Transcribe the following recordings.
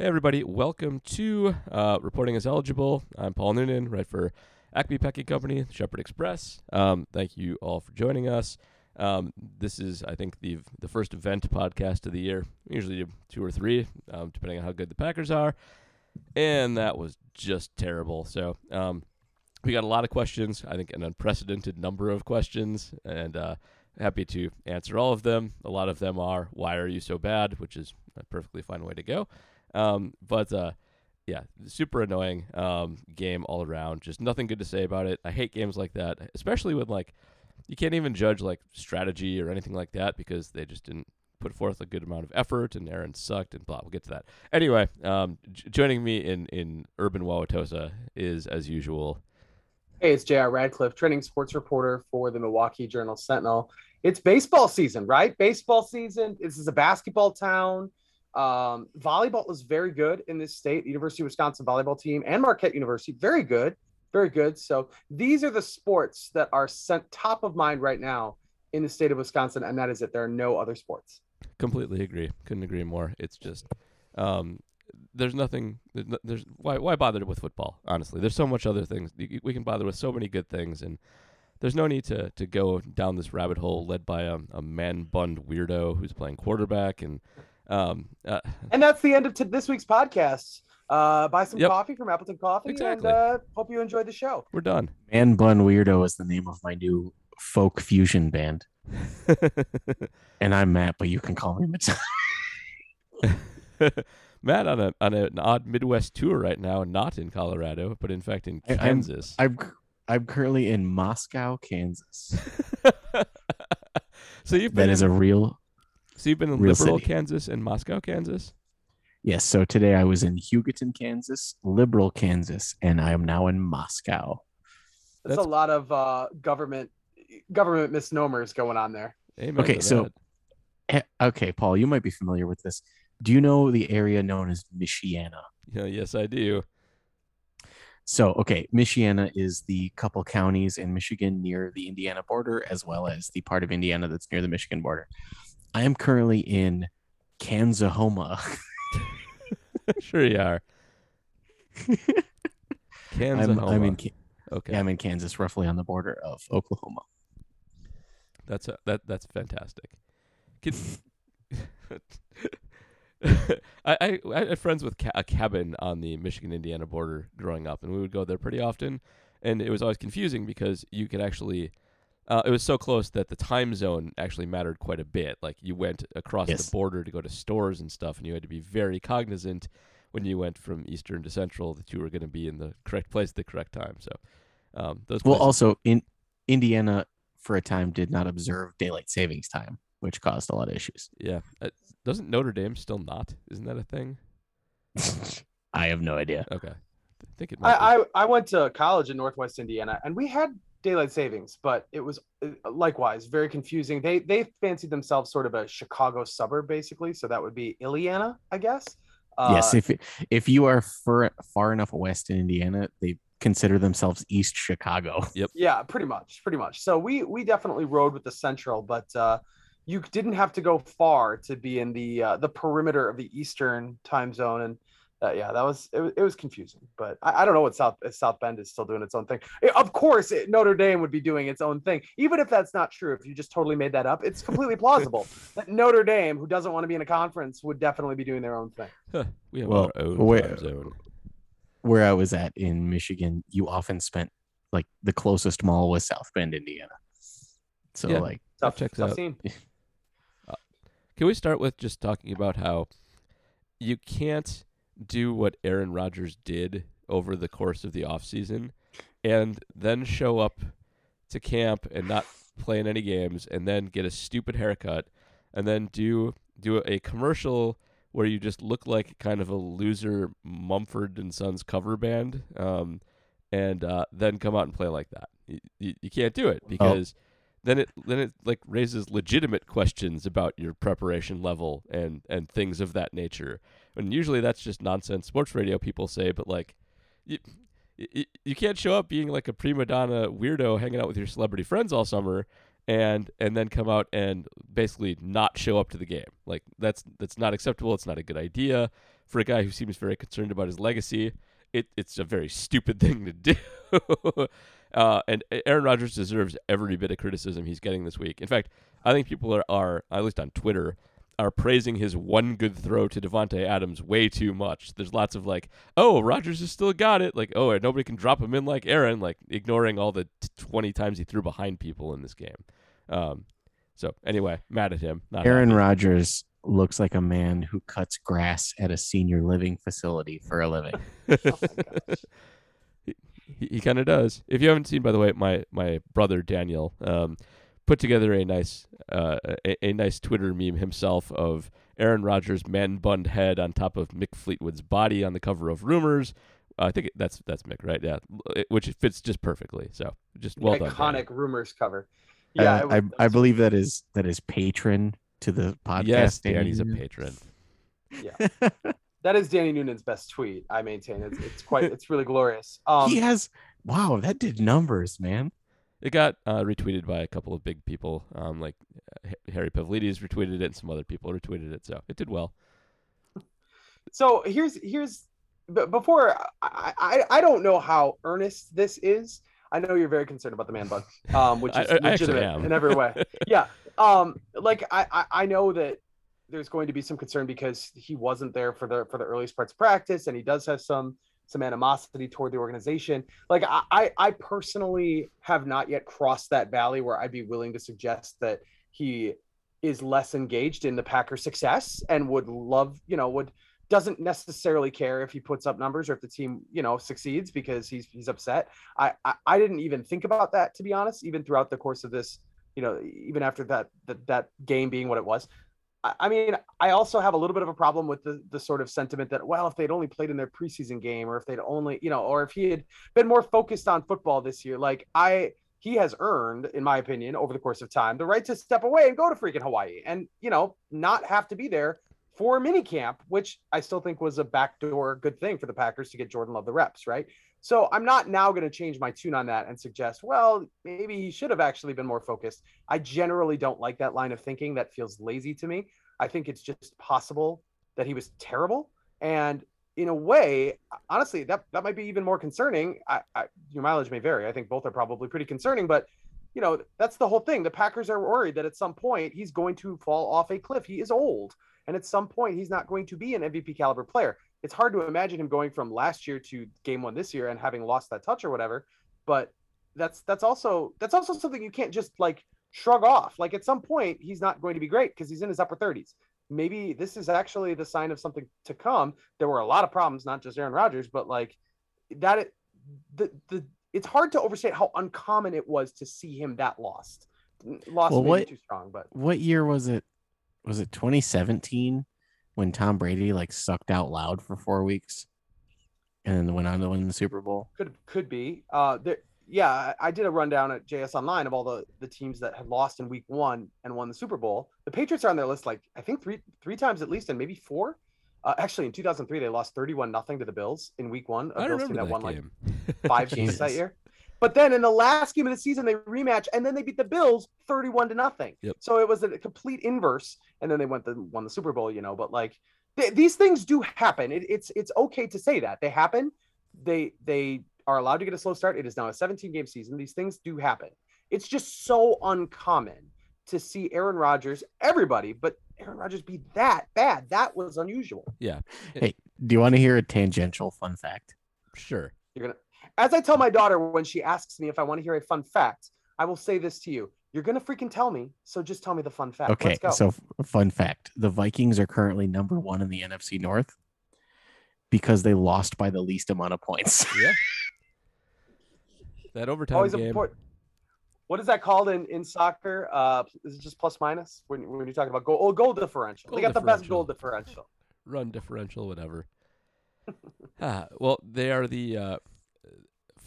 Hey, everybody. Welcome to uh, Reporting as Eligible. I'm Paul Noonan, right for Acme Packing Company, Shepherd Express. Um, thank you all for joining us. Um, this is, I think, the the first event podcast of the year. We usually do two or three, um, depending on how good the Packers are. And that was just terrible. So um, we got a lot of questions. I think an unprecedented number of questions, and uh, happy to answer all of them. A lot of them are, "Why are you so bad?" which is a perfectly fine way to go. Um, but uh, yeah, super annoying um, game all around. Just nothing good to say about it. I hate games like that, especially when like you can't even judge like strategy or anything like that because they just didn't put forth a good amount of effort and Aaron sucked and blah. We'll get to that. Anyway, um, j- joining me in in urban Wauwatosa is as usual. Hey, it's J.R. Radcliffe, trending sports reporter for the Milwaukee Journal Sentinel. It's baseball season, right? Baseball season. This is a basketball town. Um, volleyball is very good in this state. The University of Wisconsin volleyball team and Marquette University, very good, very good. So these are the sports that are sent top of mind right now in the state of Wisconsin, and that is it. There are no other sports. Completely agree. Couldn't agree more. It's just um, there's nothing. There's why why bother with football? Honestly, there's so much other things we can bother with. So many good things, and there's no need to to go down this rabbit hole led by a, a man bunned weirdo who's playing quarterback and um, uh, and that's the end of t- this week's podcast. Uh, buy some yep. coffee from Appleton Coffee exactly. and uh, hope you enjoyed the show. We're done. Man Bun Weirdo is the name of my new folk fusion band. and I'm Matt, but you can call me Matt. Matt on a on an odd Midwest tour right now, not in Colorado, but in fact in Kansas. I'm I'm, I'm currently in Moscow, Kansas. so you've been that is a real so you've been in Real liberal city. Kansas and Moscow, Kansas. Yes. So today I was in Hugoton, Kansas, liberal Kansas, and I am now in Moscow. There's That's a lot of uh, government government misnomers going on there. Amen okay, so eh, okay, Paul, you might be familiar with this. Do you know the area known as Michiana? Yeah, yes, I do. So, okay, Michiana is the couple counties in Michigan near the Indiana border, as well as the part of Indiana that's near the Michigan border. I am currently in Kansahoma. sure you are. Kansas. I'm, I'm, in. Okay. Yeah, I'm in Kansas, roughly on the border of Oklahoma. That's a, that. That's fantastic. Can, I, I, I had friends with ca- a cabin on the Michigan Indiana border growing up, and we would go there pretty often. And it was always confusing because you could actually uh, it was so close that the time zone actually mattered quite a bit. Like you went across yes. the border to go to stores and stuff, and you had to be very cognizant when you went from Eastern to Central that you were going to be in the correct place at the correct time. So um, those. Well, also in Indiana, for a time, did not observe daylight savings time, which caused a lot of issues. Yeah, uh, doesn't Notre Dame still not? Isn't that a thing? I have no idea. Okay. I think it I, I, I went to college in Northwest Indiana, and we had daylight savings, but it was uh, likewise very confusing. They they fancied themselves sort of a Chicago suburb, basically. So that would be Illiana, I guess. Uh, yes, if if you are far far enough west in Indiana, they consider themselves East Chicago. Yep. Yeah, pretty much, pretty much. So we we definitely rode with the Central, but uh, you didn't have to go far to be in the uh, the perimeter of the Eastern time zone, and uh, yeah, that was it, it was confusing, but I, I don't know what South South Bend is still doing its own thing. It- of course, it, Notre Dame would be doing its own thing, even if that's not true. If you just totally made that up, it's completely plausible that Notre Dame, who doesn't want to be in a conference, would definitely be doing their own thing. Huh, we have Well, our own wait- time zone. Where I was at in Michigan, you often spent like the closest mall was South Bend, Indiana. So Yeah. like Tough, checks tough out. scene. Can we start with just talking about how you can't do what Aaron Rodgers did over the course of the offseason and then show up to camp and not play in any games and then get a stupid haircut and then do do a commercial where you just look like kind of a loser Mumford and Sons cover band um, and uh, then come out and play like that. You, you, you can't do it because then it then it like raises legitimate questions about your preparation level and and things of that nature. And usually that's just nonsense sports radio people say, but like you you, you can't show up being like a prima donna weirdo hanging out with your celebrity friends all summer and and then come out and basically not show up to the game. Like that's that's not acceptable. It's not a good idea for a guy who seems very concerned about his legacy. It it's a very stupid thing to do. uh, and Aaron Rodgers deserves every bit of criticism he's getting this week. In fact, I think people are, are at least on Twitter are praising his one good throw to Davante Adams way too much. There's lots of like, "Oh, Rodgers has still got it." Like, "Oh, nobody can drop him in like Aaron," like ignoring all the t- 20 times he threw behind people in this game. Um, so anyway, mad at him. Not Aaron. Rodgers looks like a man who cuts grass at a senior living facility for a living. he, he, he kind of does. If you haven't seen, by the way, my my brother Daniel um, put together a nice uh, a, a nice Twitter meme himself of Aaron Rodgers' man bunned head on top of Mick Fleetwood's body on the cover of Rumors. Uh, I think that's that's Mick, right? Yeah, it, which fits just perfectly. So just well done. Iconic rumors cover. Uh, Yeah, it was- I, I believe that is that is patron to the podcast. Yes, Danny Danny's a patron. Yeah. that is Danny Noonan's best tweet. I maintain it's it's quite it's really glorious. Um, he has wow, that did numbers, man. It got uh, retweeted by a couple of big people, um, like Harry Pavlidis retweeted it, and some other people retweeted it. So it did well. so here's here's before I, I I don't know how earnest this is. I know you're very concerned about the man bun, um, which is I actually legitimate in every way. yeah, um, like I, I I know that there's going to be some concern because he wasn't there for the for the earliest parts of practice, and he does have some some animosity toward the organization. Like I I, personally have not yet crossed that valley where I'd be willing to suggest that he is less engaged in the Packers' success and would love, you know, would doesn't necessarily care if he puts up numbers or if the team, you know, succeeds because he's he's upset. I I, I didn't even think about that to be honest, even throughout the course of this, you know, even after that that, that game being what it was. I, mean, I also have a little bit of a problem with the the sort of sentiment that well, if they'd only played in their preseason game, or if they'd only, you know, or if he had been more focused on football this year, like I he has earned, in my opinion, over the course of time, the right to step away and go to freaking Hawaii and, you know, not have to be there for minicamp, which I still think was a backdoor good thing for the Packers to get Jordan Love the reps, right? So I'm not now going to change my tune on that and suggest, well, maybe he should have actually been more focused. I generally don't like that line of thinking. That feels lazy to me. I think it's just possible that he was terrible. And in a way, honestly, that, that might be even more concerning. I, I, your mileage may vary. I think both are probably pretty concerning, but you know, that's the whole thing. The Packers are worried that at some point he's going to fall off a cliff. He is old. And at some point, he's not going to be an MVP caliber player. It's hard to imagine him going from last year to game one this year and having lost that touch or whatever. But that's that's also that's also something you can't just like shrug off. Like at some point, he's not going to be great because he's in his upper 30s. Maybe this is actually the sign of something to come. There were a lot of problems, not just Aaron Rodgers, but like that. It, the the it's hard to overstate how uncommon it was to see him that lost. Lost Well, what- too strong, but What year was it? Was it 2017 when Tom Brady like sucked out loud for four weeks and then went on to win the Super Bowl? could could be. Uh, there, yeah, I I did a rundown at JS Online of all the the teams that had lost in Week One and won the Super Bowl. The Patriots are on their list, like I think three three times at least, and maybe four. Uh, actually, in 2003, they lost 31 nothing to the Bills in Week One. A I Bills team remember that that won game. like five games that year. But then in the last game of the season, they rematch, and then they beat the Bills 31 to nothing. Yep. So it was a complete inverse, and then they went the won the Super Bowl, you know. But like th- these things do happen. It, it's it's okay to say that they happen. They they are allowed to get a slow start. It is now a 17 game season. These things do happen. It's just so uncommon to see Aaron Rodgers, everybody, but Aaron Rodgers be that bad. That was unusual. Yeah, Hey, do you want to hear a tangential fun fact? sure. You're gonna, as I tell my daughter when she asks me if I want to hear a fun fact, I will say this to you: You're gonna freaking tell me, so just tell me the fun fact. Okay, Let's go. so fun fact: the Vikings are currently number one in the NFC North because they lost by the least amount of points. Yeah. that overtime always game. important. What is that called in, in soccer? Uh, is it just plus minus when, when you're talking about goal? Oh, goal differential. Goal they got the best goal differential. run differential, whatever. ah, well, they are the uh,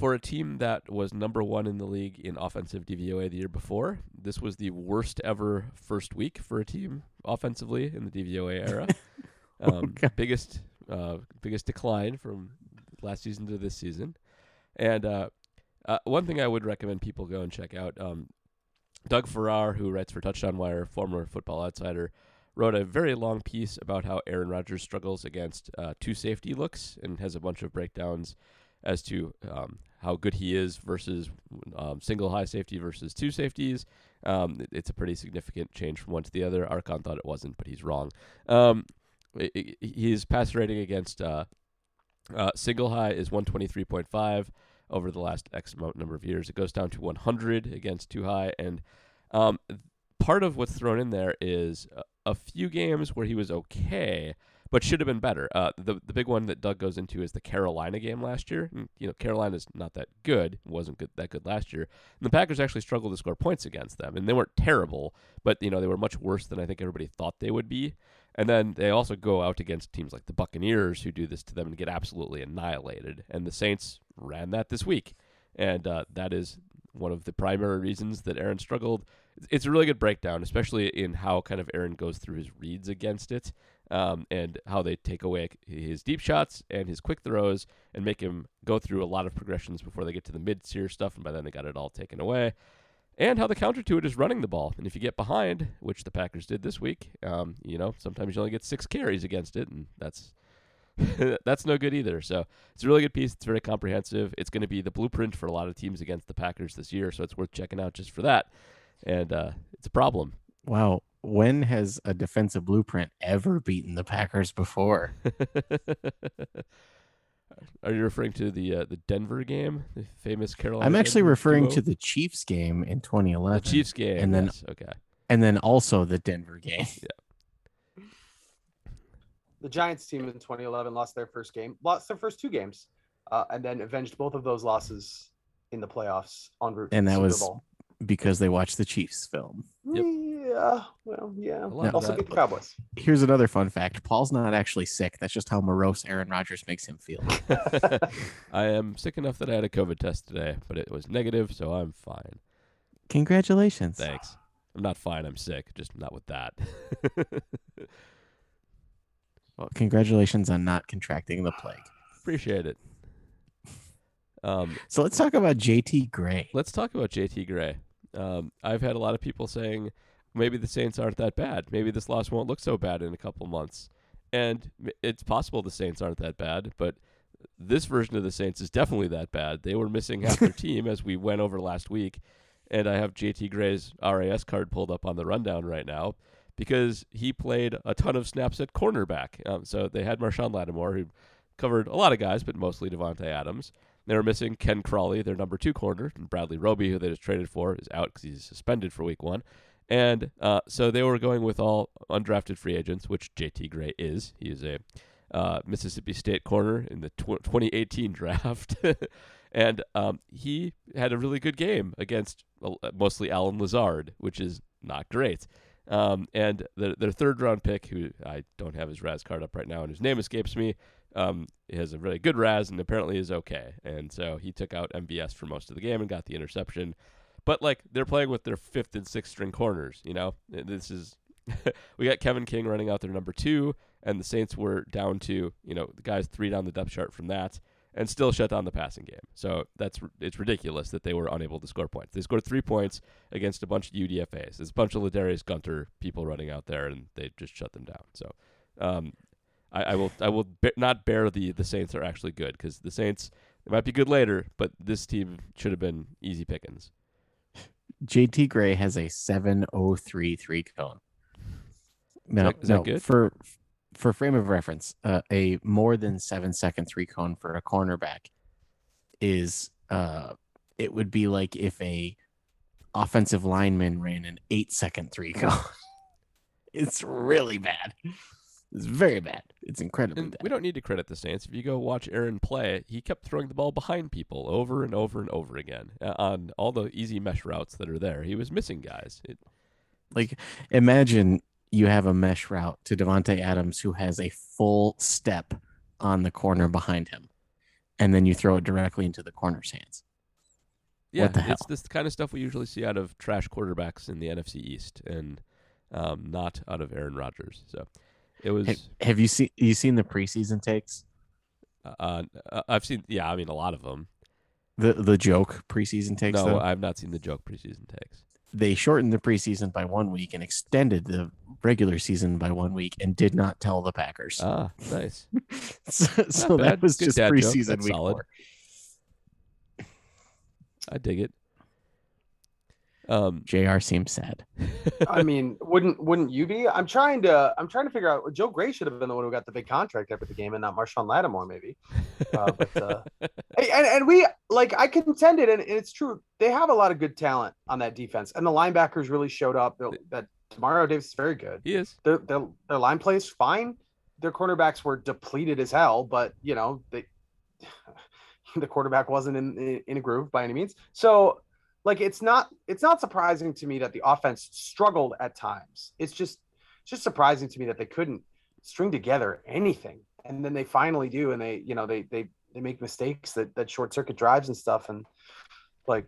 for a team that was number one in the league in offensive DVOA the year before. This was the worst ever first week for a team offensively in the DVOA era. um, God. biggest uh, biggest decline from last season to this season. And uh, uh, one thing I would recommend people go and check out. Um, Doug Farrar, who writes for Touchdown Wire, former Football Outsider, wrote a very long piece about how Aaron Rodgers struggles against uh, two safety looks and has a bunch of breakdowns as to um, how good he is versus um, single high safety versus two safeties. Um, it's a pretty significant change from one to the other. Archon thought it wasn't, but he's wrong. Um, his pass rating against uh, uh, single high is 123.5 over the last X amount number of years. It goes down to 100 against two high, and um, part of what's thrown in there is a, a few games where he was okay, but should have been better. Uh, the the big one that Doug goes into is the Carolina game last year. And, you know, Carolina's not that good, wasn't good that good last year. And the Packers actually struggled to score points against them, and they weren't terrible, but you know they were much worse than I think everybody thought they would be. And then they also go out against teams like the Buccaneers, who do this to them and get absolutely annihilated. And the Saints ran that this week, and uh, that is one of the primary reasons that Aaron struggled. It's a really good breakdown, especially in how kind of Aaron goes through his reads against it, um, and how they take away his deep shots and his quick throws and make him go through a lot of progressions before they get to the mid tier stuff, and by then they got it all taken away. And how the counter to it is running the ball. And if you get behind, which the Packers did this week, um, you know, sometimes you only get six carries against it, and that's that's no good either. So it's a really good piece. It's very comprehensive. It's going to be the blueprint for a lot of teams against the Packers this year, so it's worth checking out just for that. And uh, it's a problem. Wow. When has a defensive blueprint ever beaten the Packers before? Are you referring to the uh, the Denver game, the famous Carolina? I'm actually Denver referring duo? to the Chiefs game in 2011. the Chiefs game, and then- yes, okay. and then also the Denver game. The Giants team in 2011 lost their first game, lost their first two games, uh, and then avenged both of those losses in the playoffs on route. And the that Super was- Bowl. Because they watched the Chiefs film. Yep. Yeah, well, yeah. A Also get the Cowboys. Here's another fun fact Paul's not actually sick. That's just how morose Aaron Rodgers makes him feel. I am sick enough that I had a COVID test today, but it was negative, so I'm fine. Congratulations. Thanks. I'm not fine. I'm sick, just not with that. Well, congratulations on not contracting the plague. Appreciate it. Um, So let's talk about JT Gray. let's talk about JT Gray. Um, I've had a lot of people saying maybe the Saints aren't that bad. Maybe this loss won't look so bad in a couple months. And it's possible the Saints aren't that bad, but this version of the Saints is definitely that bad. They were missing half their team as we went over last week. And I have JT Gray's RAS card pulled up on the rundown right now because he played a ton of snaps at cornerback. Um, so they had Marshon Lattimore, who covered a lot of guys, but mostly Davante Adams. They were missing Ken Crawley, their number two corner, and Bradley Roby, who they just traded for, is out because he's suspended for week one. And uh, so they were going with all undrafted free agents, which JT Gray is. He is a uh, Mississippi State corner in the tw- 2018 draft. and um, he had a really good game against uh, mostly Allen Lazard, which is not great. Um, and the, their third round pick, who I don't have his RAS card up right now, and his name escapes me, um, has a really good RAS and apparently is okay. And so he took out MVS for most of the game and got the interception. But like they're playing with their fifth and sixth string corners, you know. This is we got Kevin King running out their number two, and the Saints were down to you know the guys three down the depth chart from that, and still shut down the passing game. So that's it's ridiculous that they were unable to score points. They scored three points against a bunch of UDFA's. There's a bunch of Ladarius Gunter people running out there, and they just shut them down. So um, I, I will I will be- not bear the the Saints are actually good because the Saints they might be good later, but this team should have been easy pickings. JT Gray has a 7033 cone. Now, that- is that good? for for frame of reference, uh, a more than seven second three cone for a cornerback is uh, it would be like if a offensive lineman ran an eight second three cone. it's really bad. It's very bad. It's incredibly And bad. we don't need to credit the Saints. If you go watch Aaron play, he kept throwing the ball behind people over and over and over again uh, on all the easy mesh routes that are there. He was missing guys. It, Like, imagine you have a mesh route to Davante Adams who has a full step on the corner behind him, and then you throw it directly into the corner's hands. yeah, it's this kind of stuff we usually see out of trash quarterbacks in the NFC East, and um, not out of Aaron Rodgers. So it was. Have, have you seen you seen the preseason takes? Uh, uh, I've seen. Yeah, I mean a lot of them. The the joke preseason takes. no, though? I've not seen the joke preseason takes. They shortened the preseason by one week and extended the regular season by one week and did not tell the Packers. Ah, nice. so so that was Good just preseason week solid. four. I dig it. Um, Jr. seems sad. I mean, wouldn't wouldn't you be? I'm trying to I'm trying to figure out. Joe Gray should have been the one who got the big contract after the game, and not Marshon Lattimore, maybe. Uh, but uh, and and we like I contended, and, and it's true. They have a lot of good talent on that defense, and the linebackers really showed up. That Demario Davis is very good. he is. Their their their line plays fine. Their cornerbacks were depleted as hell, but you know they the quarterback wasn't in in a groove by any means. So like it's not it's not surprising to me that the offense struggled at times. It's just it's just surprising to me that they couldn't string together anything. And then they finally do and they you know they they they make mistakes that that short circuit drives and stuff and like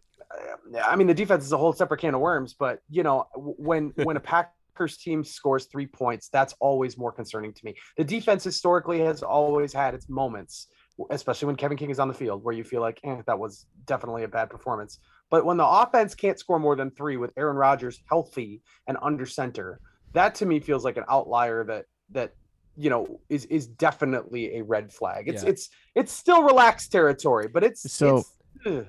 I mean the defense is a whole separate can of worms, but you know when when a Packers team scores 3 points, that's always more concerning to me. The defense historically has always had its moments especially when Kevin King is on the field, where you feel like eh, that was definitely a bad performance. But when the offense can't score more than three with Aaron Rodgers healthy and under center, that to me feels like an outlier that that you know is is definitely a red flag. It's Yeah. it's it's still relaxed territory, but it's So- it's, ugh.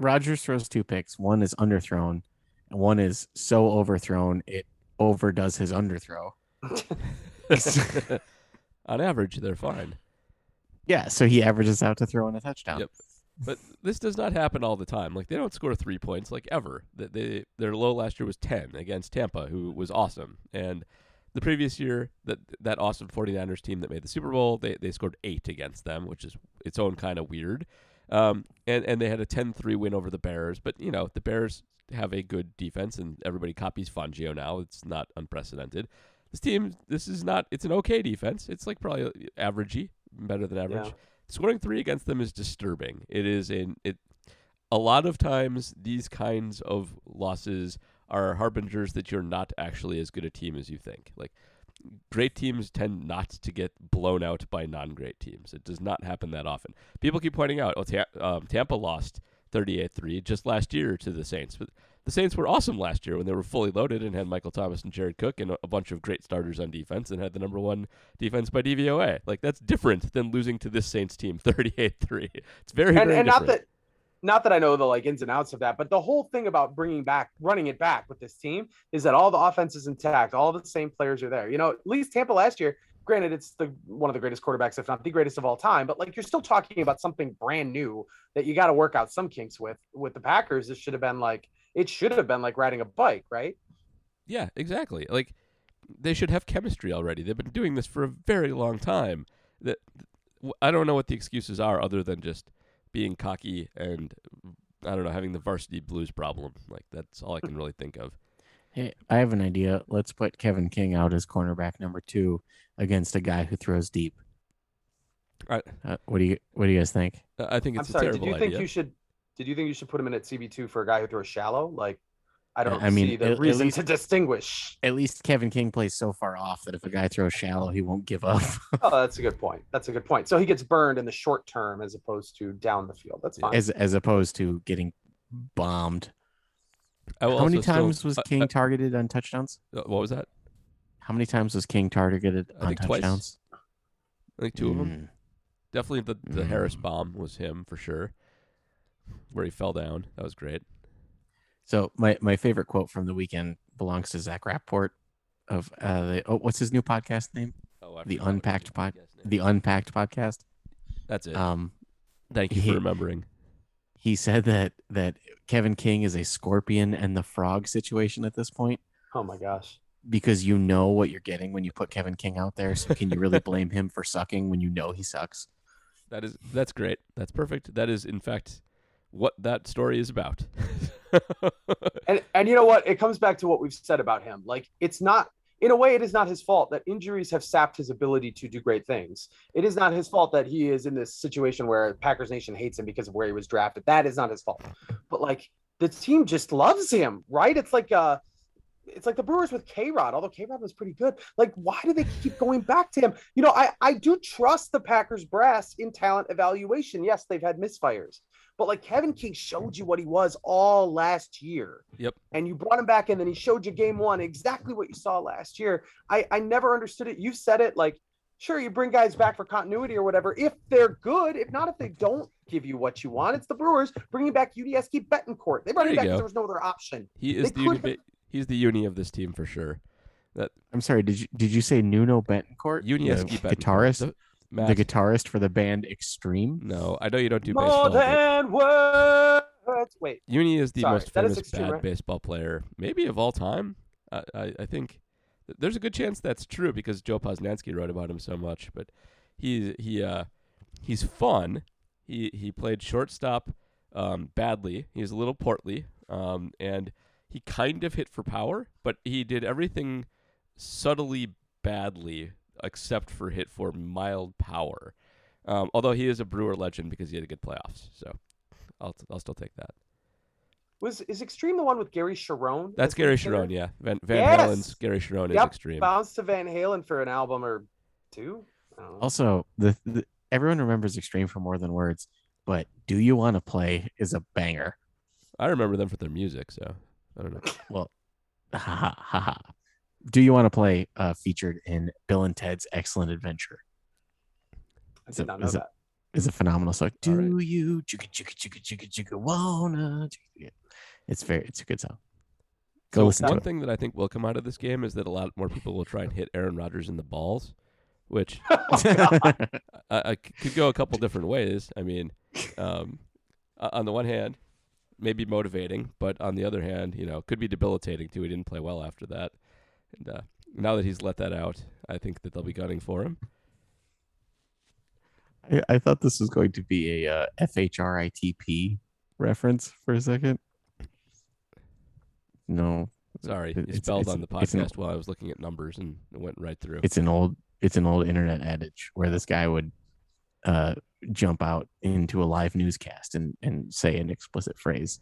Rodgers throws two picks. One is underthrown, and one is so overthrown it overdoes his underthrow. On average, they're fine. Yeah, so he averages out to throw in a touchdown. Yep. But this does not happen all the time. Like they don't score three points like ever. That they their low last year was ten against Tampa, who was awesome. And the previous year, that that awesome 49ers team that made the Super Bowl, they they scored eight against them, which is its own kind of weird. Um, and and they had a 10-3 win over the Bears. But you know the Bears have a good defense, and everybody copies Fangio now. It's not unprecedented. This team, this is not. It's an okay defense. It's like probably averagey, better than average. Yeah. Scoring three against them is disturbing. It is in it. A lot of times, these kinds of losses are harbingers that you're not actually as good a team as you think. Like great teams tend not to get blown out by non-great teams. It does not happen that often. People keep pointing out, oh, um, Tampa lost 38-3 just last year to the Saints, but the Saints were awesome last year when they were fully loaded and had Michael Thomas and Jared Cook and a- bunch of great starters on defense and had the number one defense by DVOA. Like that's different than losing to this Saints team 38-3. It's very and, very and not that not that I know the like ins and outs of that, but the whole thing about bringing back, running it back with this team is that all the offense is intact, all the same players are there. You know, at least Tampa last year, granted, it's the one of the greatest quarterbacks, if not the greatest of all time, but like you're still talking about something brand new that you got to work out some kinks with. With the Packers, this should have been like it should have been like riding a bike, right? Yeah, exactly. Like they should have chemistry already. They've been doing this for a very long time. That I don't know what the excuses are other than just being cocky and I don't know having the varsity blues problem. Like that's all I can really think of. Hey, I have an idea. Let's put Kevin King out as cornerback number two against a guy who throws deep. I Uh, what do you What do you guys think? I think I'm it's a sorry. Did terrible you think idea. you should? Did you think you should put him in at CB two for a guy who throws shallow? Like, I don't I mean, see at- the at reason least- to distinguish. At least Kevin King plays so far off that if a guy throws shallow, he won't give up. Oh, that's a good point. That's a good point. So he gets burned in the short term as opposed to down the field. That's fine. as as opposed to getting bombed. I How many also still- times was uh, King targeted on touchdowns? uh, what was that? How many times was King targeted I on think twice. touchdowns? I think two of them. Mm. Definitely the the Harris Mm. bomb was him for sure, where he fell down. That was great. So my my favorite quote from the weekend belongs to Zach Rapport of uh the oh what's his new podcast name? Oh, The Unpacked pod- podcast name- The Unpacked podcast. That's it. Um Thank you he- for remembering. he said that that Kevin King is a scorpion and the frog situation at this point Oh my gosh. because you know what you're getting when you put Kevin King out there. So can you really blame him for sucking when you know he sucks? That is that's great. That's perfect. That is in fact what that story is about. And and you know what? It comes back to what we've said about him. Like it's not in a way it is not his fault that injuries have sapped his ability to do great things. It is not his fault that he is in this situation where Packers Nation hates him because of where he was drafted. That is not his fault. But like the team just loves him, right? It's like uh it's like the Brewers with K Rod, although K Rod was pretty good. Like, why do they keep going back to him? You know, I, I do trust the Packers brass in talent evaluation. Yes, they've had misfires, but like Kevin King showed you what he was all last year yep. and you brought him back in, then he showed you game one exactly what you saw last year. I, I never understood it. You said it like, sure, you bring guys back for continuity or whatever if they're good. If not, if they don't give you what you want, it's the Brewers bringing back Yuniesky Betancourt. They brought There him you back go. because there was no other option. He is They the uni, he's the uni of this team for sure. That I'm sorry, did you did you say Nuno Betancourt? Yuniesky the Betancourt. guitarist, The, the, guitarist for the band Extreme. no, I know you don't do More baseball. but than words. Wait, Uni is the Sorry, most famous extreme, bad right? baseball player, maybe of all time. I, I, I think there's a good chance that's true because Joe Posnanski wrote about him so much. But he he uh he's fun. He he played shortstop um, badly. He's a little portly, um, and he kind of hit for power, but he did everything subtly badly except for hit for mild power. Um, although he is a Brewer legend because he had a good playoffs, so I'll I'll still take that. was is Extreme the one with Gary Cherone? That's Gary? Cherone, yeah. Van Van Yes! Halen's Gary Cherone is extreme. Bounced to Van Halen for an album or two. I don't know. Also, the, the everyone remembers Extreme for more than words, but "Do You Want to Play" is a banger. I remember them for their music, so I don't know. Well, ha ha ha ha. Do you want to play? Uh, featured in Bill and Ted's Excellent Adventure. I is did not know is it- that. Is a phenomenal song. Do All right. you chugga chugga chugga chugga chugga wanna? It's very. It's a good song. Go so listen to one it. thing that I think will come out of this game is that a lot more people will try and hit Aaron Rodgers in the balls, which Oh, God. I, I c- could go a couple different ways. I mean, um, on the one hand, maybe motivating, but on the other hand, you know, could be debilitating too. He didn't play well after that, and uh, now that he's let that out, I think that they'll be gunning for him. I, I thought this was going to be a uh, FHRITP reference for a second. No, Sorry, it's- spelled it's- on the it's an- podcast while I was looking at numbers, and it went right through. it's an old it's an old internet adage where this guy would uh jump out into a live newscast and and say an explicit phrase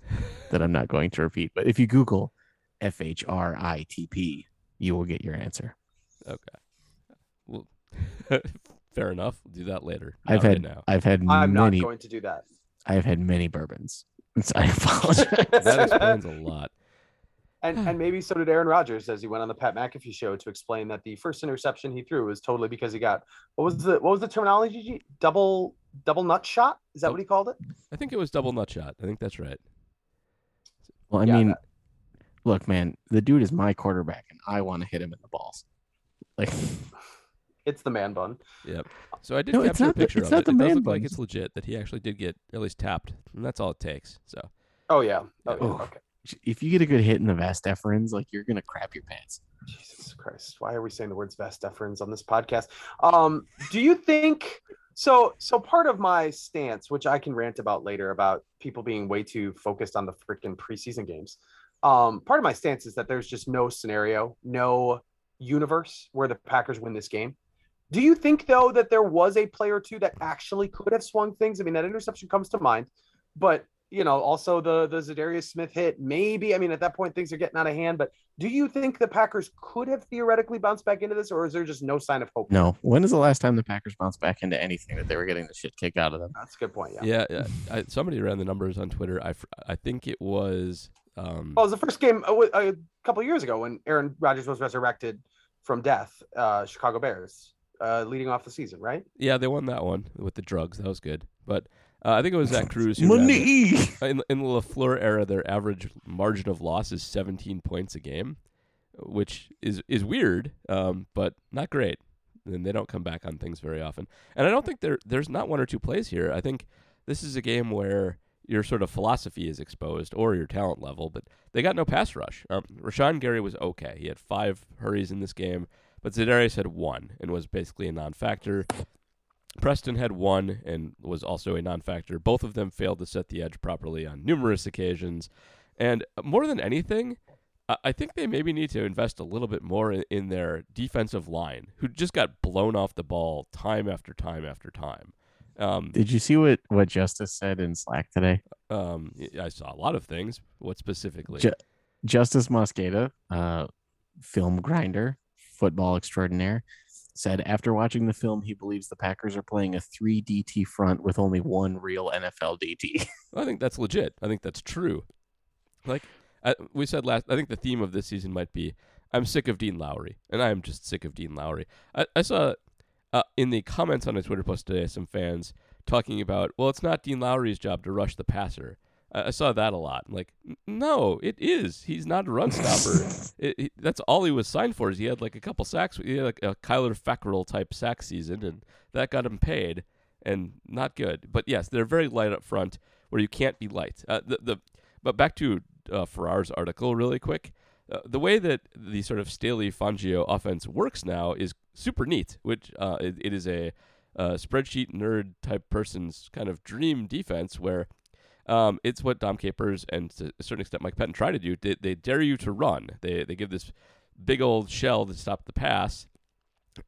that I'm not going to repeat. But if you Google F H R I T P, you will get your answer. Okay. Well, fair enough. We'll do that later. I've Not right had now. I've had I'm not going to do that. I've had many bourbons. So I apologize. That explains a lot. And and maybe so did Aaron Rodgers as he went on the Pat McAfee show to explain that the first interception he threw was totally because he got what was the what was the terminology? Double double nut shot? Is that Oh. what he called it? I think it was double nut shot. I think that's right. well, I Yeah, mean, that- look, man, the dude is my quarterback and I want to hit him in the balls. Like It's the man bun. Yep. So I did No, it's capture a not the- it's of not it. the It does man look like it's legit that he actually did get at least tapped, and that's all it takes. So Oh yeah. Oh, yeah. Okay. if you get a good hit in the vas deferens, like you're gonna crap your pants. Jesus Christ. Why are we saying the words vas deferens on this podcast? Um, do you think so? So part of my stance, which I can rant about later about people being way too focused on the freaking preseason games. Um, part of my stance is that there's just no scenario, no universe where the Packers win this game. Do you think though that there was a player or two that actually could have swung things? I mean, that interception comes to mind, but you know, also the the Za'Darius Smith hit. Maybe I mean at that point things are getting out of hand. But do you think the Packers could have theoretically bounced back into this, or is there just no sign of hope? No. When is the last time the Packers bounced back into anything that they were getting the shit kicked out of them? That's a good point. Yeah. yeah, yeah. I, somebody ran the numbers on Twitter. I, I think it was. Um, Well, it was the first game a, a couple years ago when Aaron Rodgers was resurrected from death. Uh, Chicago Bears. uh, leading off the season, right? Yeah, they won that one with the drugs. That was good. But uh, I think it was Zach Cruz who Money. in in the Lafleur era. Their average margin of loss is 17 points a game, which is is weird, um, but not great. And they don't come back on things very often. And I don't think there there's not one or two plays here. I think this is a game where your sort of philosophy is exposed or your talent level, but they got no pass rush. Um, Rashan Gary was okay. He had five hurries in this game, but Za'Darius had one and was basically a non-factor. Preston had one and was also a non-factor. Both of them failed to set the edge properly on numerous occasions. And more than anything, I- think they maybe need to invest a little bit more in their defensive line, who just got blown off the ball time after time after time. Um, Did you see what what Justice said in Slack today? um, I saw a lot of things. What specifically? Ju- Justice Mosqueda, uh, film grinder, football extraordinaire, said after watching the film, he believes the Packers are playing a three DT front with only one real NFL DT. I think that's legit. I think that's true. Like I, we said last, I think the theme of this season might be I'm sick of Dean Lowry, and I am just sick of Dean Lowry. I, I saw uh, in the comments on a Twitter post today some fans talking about, well, it's not Dean Lowry's job to rush the passer. I, I saw that a lot. I'm like, no, it is. He's not a run stopper. it, it- that's all he was signed for. Is he had like a couple sacks. He had like a Kyler Fackrell type sack season, and that got him paid, and not good. But yes, they're very light up front, where you can't be light. Uh, the the but back to uh, Farrar's article really quick. Uh, the way that the sort of Staley Fangio offense works now is super neat, which uh, it, it is a uh, spreadsheet nerd type person's kind of dream defense where um, it's what Dom Capers and to a certain extent Mike Pettine try to do. They, they dare you to run. They they give this big old shell to stop the pass,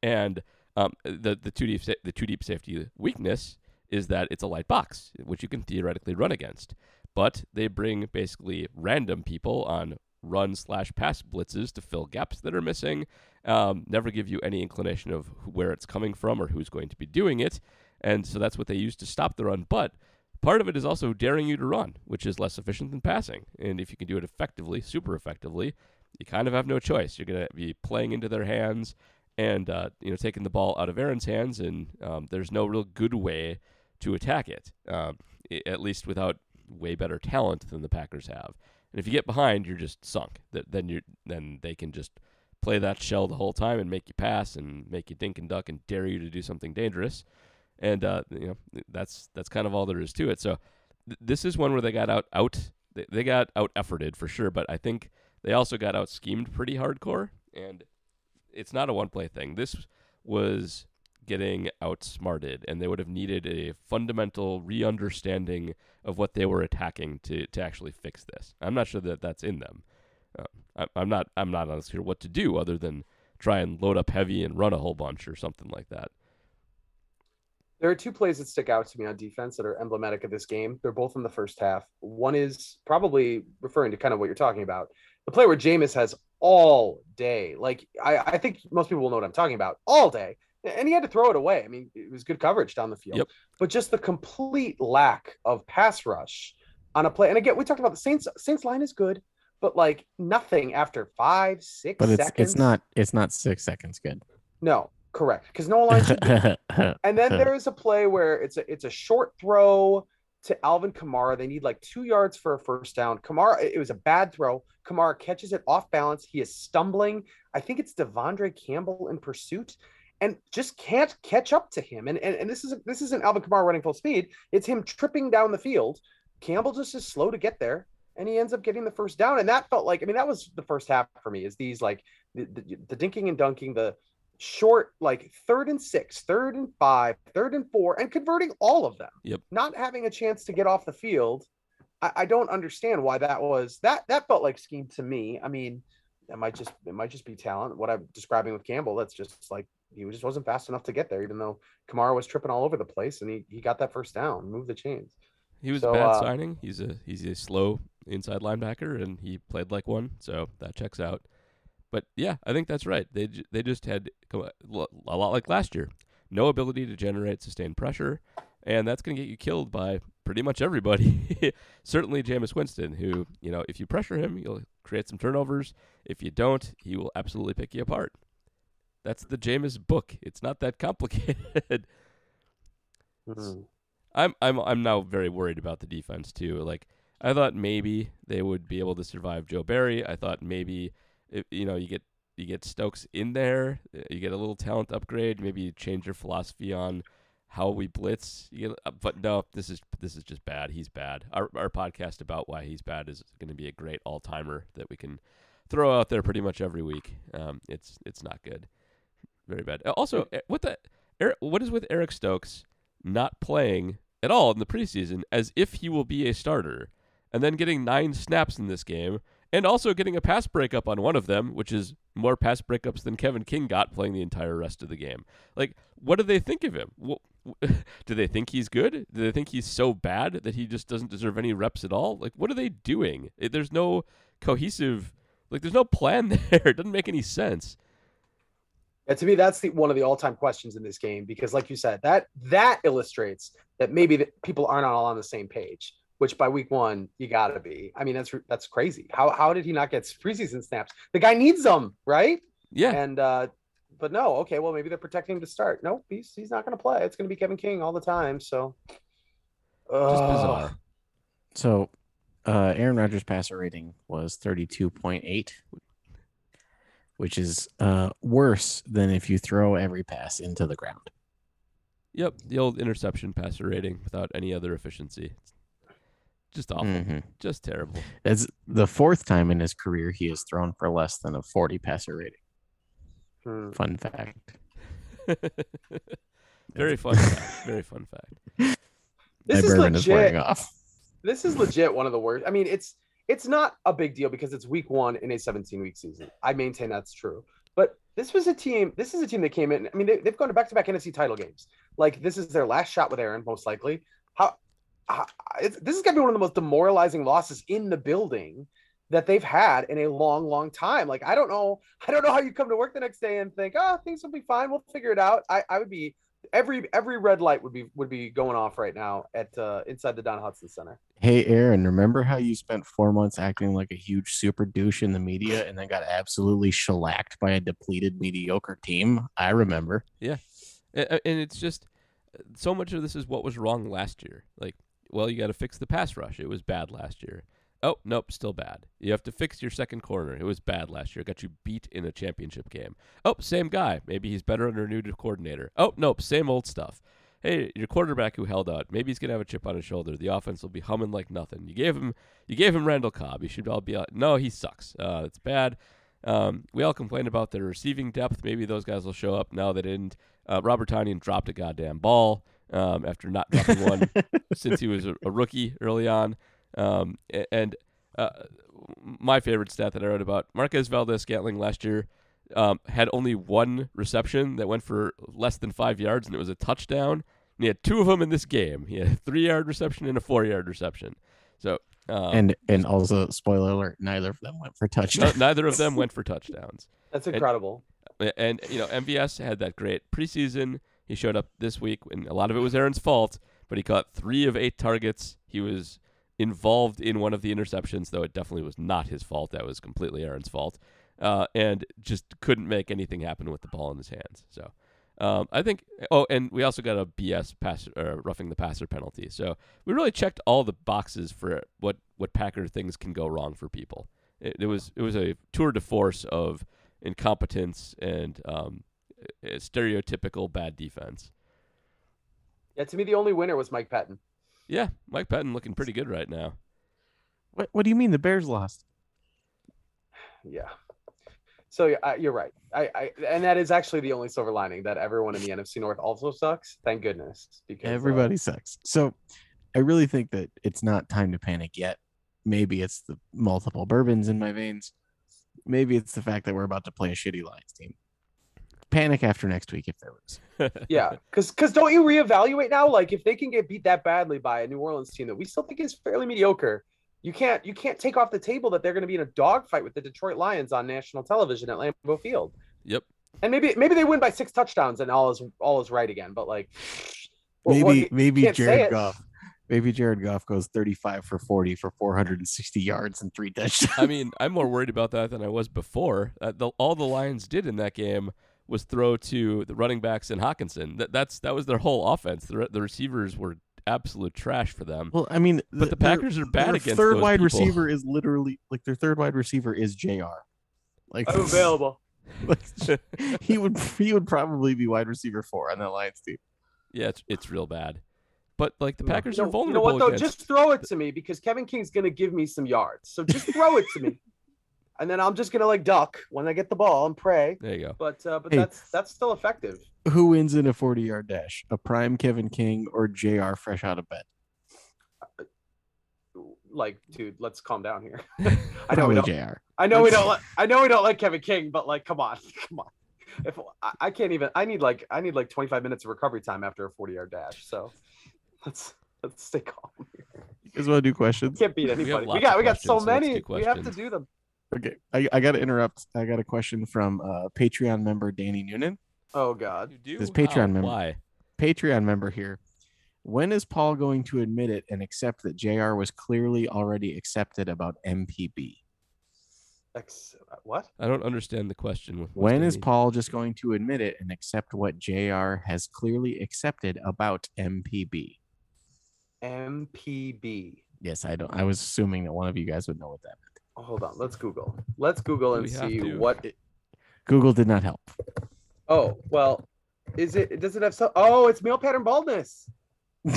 and um, the the two deep the two deep safety weakness is that it's a light box, which you can theoretically run against. But they bring basically random people on run slash pass blitzes to fill gaps that are missing. Um, never give you any inclination of where it's coming from or who's going to be doing it, and so that's what they use to stop the run. But part of it is also daring you to run, which is less efficient than passing. And if you can do it effectively, super effectively, you kind of have no choice. You're going to be playing into their hands and uh, you know taking the ball out of Aaron's hands, and um, there's no real good way to attack it, um, at least without way better talent than the Packers have. And if you get behind, you're just sunk. Th- then you then they can just play that shell the whole time and make you pass and make you dink and duck and dare you to do something dangerous. And uh, you know that's that's kind of all there is to it. So th- this is one where they got out out they, they got out efforted for sure, but I think they also got out schemed pretty hardcore. And it's not a one play thing. This was getting outsmarted, and they would have needed a fundamental re understanding of what they were attacking to, to actually fix this. I'm not sure that that's in them. Um, I, I'm not I'm not honestly sure what to do other than try and load up heavy and run a whole bunch or something like that. There are two plays that stick out to me on defense that are emblematic of this game. They're both in the first half. One is probably referring to kind of what you're talking about. The play where Jameis has all day. Like I, I think most people will know what I'm talking about. All day. And he had to throw it away. I mean, it was good coverage down the field. Yep. But just the complete lack of pass rush on a play. And again, we talked about the Saints Saints line is good, but like nothing after five, six But it's seconds. it's not it's not six seconds good. no, correct. Because no line and then there is a play where it's a it's a short throw to Alvin Kamara. They need like two yards for a first down. Kamara, it was a bad throw. Kamara catches it off balance. He is stumbling. I think it's Devondre Campbell in pursuit, and just can't catch up to him. And and, and this is this isn't Alvin Kamara running full speed. It's him tripping down the field. Campbell just is slow to get there, and he ends up getting the first down. And that felt like I mean that was the first half for me. Is these like the, the, the dinking and dunking the short like third and six, third and five, third and four, and converting all of them. Yep. Not having a chance to get off the field. I, I don't understand why that was that that felt like scheme to me. I mean, it might just it might just be talent. What I'm describing with Campbell, that's just like he just wasn't fast enough to get there, even though Kamara was tripping all over the place and he he got that first down, moved the chains. He was So, a bad uh, signing. He's a he's a slow inside linebacker, and he played like one, so that checks out. But yeah, I think that's right. They they just had a lot like last year, no ability to generate sustained pressure, and that's going to get you killed by pretty much everybody. Certainly Jameis Winston, who you know if you pressure him, you'll create some turnovers. If you don't, he will absolutely pick you apart. That's the Jameis book. It's not that complicated. Mhm. I'm I'm I'm now very worried about the defense too. Like I thought maybe they would be able to survive Joe Barry. I thought maybe if, you know you get you get Stokes in there, uh, you get a little talent upgrade. Maybe you change your philosophy on how we blitz. You get, uh, but no, this is this is just bad. He's bad. Our our podcast about why he's bad is going to be a great all timer that we can throw out there pretty much every week. Um, it's it's not good, very bad. Uh, Also, what the Eric, what is with Eric Stokes not playing at all in the preseason as if he will be a starter, and then getting nine snaps in this game, and also getting a pass breakup on one of them, which is more pass breakups than Kevin King got playing the entire rest of the game. Like, what do they think of him? Do they think he's good? Do they think he's so bad that he just doesn't deserve any reps at all? Like, what are they doing? There's no cohesive, like, there's no plan there. It doesn't make any sense. Yeah, to me, that's the one of the all-time questions in this game because, like you said, that that illustrates that maybe the, people aren't all on the same page. Which by week one you got to be. I mean, that's that's crazy. How how did he not get preseason snaps? The guy needs them, right? Yeah. And uh, but no, okay, well maybe they're protecting him to start. No, he's he's not going to play. It's going to be Kevin King all the time. So Just bizarre. So, uh, Aaron Rodgers' passer rating was 32.8, which is uh, worse than if you throw every pass into the ground. Yep, the old interception passer rating without any other efficiency. Just awful. Mhm. Just terrible. That's the fourth time in his career he has thrown for less than a 40 passer rating. Hmm. Fun fact. Very fun fact. Very fun fact. This My is bourbon is wearing off. This is legit one of the worst. I mean, it's it's not a big deal because it's week one in a 17 week season. I maintain that's true. But this was a team. This is a team that came in. I mean, they, they've gone to back to back NFC title games. Like this is their last shot with Aaron, most likely. How, how this is gonna be one of the most demoralizing losses in the building that they've had in a long, long time. Like I don't know, I don't know how you come to work the next day and think, oh, things will be fine. We'll figure it out. I, I would be every every red light would be would be going off right now at uh, inside the Don Hutson Center. Hey, Aaron, remember how you spent four months acting like a huge super douche in the media and then got absolutely shellacked by a depleted, mediocre team? I remember. A- a- And it's just so much of this is what was wrong last year. Like, well, you got to fix the pass rush. It was bad last year. Oh, nope, still bad. You have to fix your second corner. It was bad last year. Got you beat in a championship game. Oh, same guy. Maybe he's better under a new coordinator. Oh, nope, same old stuff. Hey, your quarterback who held out. Maybe he's gonna have a chip on his shoulder. The offense will be humming like nothing. You gave him, you gave him Randall Cobb. He should all be. out. No, he sucks. Uh, it's bad. Um, we all complain about their receiving depth. Maybe those guys will show up. now. they didn't. Uh, Robert Tonyan dropped a goddamn ball um, after not dropping one since he was a, a rookie early on. Um, and uh, my favorite stat that I wrote about Marquez Valdes-Scantling last year um, had only one reception that went for less than five yards, and it was a touchdown. And he had two of them in this game. He had a three-yard reception and a four-yard reception. So, um, and and also, spoiler alert, neither of them went for no- touchdowns. neither of them went for touchdowns. That's incredible. A- And you know, MVS had that great preseason. He showed up this week, and a lot of it was Aaron's fault. But he caught three of eight targets. He was involved in one of the interceptions, though it definitely was not his fault. That was completely Aaron's fault, uh, and just couldn't make anything happen with the ball in his hands. So. Um, I think. Oh, and we also got a BS pass, uh, roughing the passer penalty. So we really checked all the boxes for what what Packer things can go wrong for people. It, it was it was a tour de force of incompetence and um, stereotypical bad defense. Yeah, to me, the only winner was Mike Pettine. Yeah, Mike Pettine looking pretty good right now. What, what do you mean the Bears lost? Yeah. So uh, you're right. I, I and that is actually the only silver lining that everyone in the NFC North also sucks. Thank goodness, because uh, Everybody sucks. So I really think that it's not time to panic yet. Maybe it's the multiple bourbons in my veins. Maybe it's the fact that we're about to play a shitty Lions team. Panic after next week if they lose. yeah, because because don't you reevaluate now? Like if they can get beat that badly by a New Orleans team that we still think is fairly mediocre, you can't you can't take off the table that they're going to be in a dogfight with the Detroit Lions on national television at Lambeau Field. Yep. And maybe maybe they win by six touchdowns and all is all is right again. But like Maybe well, you maybe can't Jared. Goff. Maybe Jared Goff goes 35 for 40 for 460 yards and three touchdowns. I mean, I'm more worried about that than I was before. Uh, the, all the Lions did in that game was throw to the running backs and Hockenson. That that's that was their whole offense. The the receivers were absolute trash for them. Well, I mean, But the their- Packers are bad against their against third those wide people. receiver is literally like their third wide receiver is Jr. Like I'm available. like, he would he would probably be wide receiver four on that Lions team. Yeah, it's it's real bad. But like the Packers you are vulnerable You know what though? Just throw it to me because Kevin King's gonna give me some yards. So just throw it to me, and then I'm just gonna like duck when I get the ball and pray. There you go. But uh, but Hey. that's that's still effective. Who wins in a forty yard dash? A prime Kevin King or Jr. fresh out of bed? Like, dude, let's calm down here. I know we don't. Jr. I know we don't. Like, I know we don't like Kevin King, but like, come on, come on. If I, I can't even, I need like, I need like 25 minutes of recovery time after a 40 yard dash. So let's let's stay calm. Here. You guys want to do questions? Can't beat anybody. We, lots got we got so questions, so let's many. We have to do them. Okay, I, I got to interrupt. I got a question from uh, Patreon member Danny Noonan. Oh God. You do This How? Patreon member. Why? Patreon member here. When is Paul going to admit it and accept that JR was clearly already accepted about MPB? Ex- what? I don't understand the question. What's When that is mean? Paul just going to admit it and accept what JR has clearly accepted about MPB? MPB. Yes, I don't. I was assuming that one of you guys would know what that meant. Oh, hold on. Let's Google. Let's Google and we have see to? what. It, Google did not help. oh well, is it? Does it have some? Oh, it's male pattern baldness.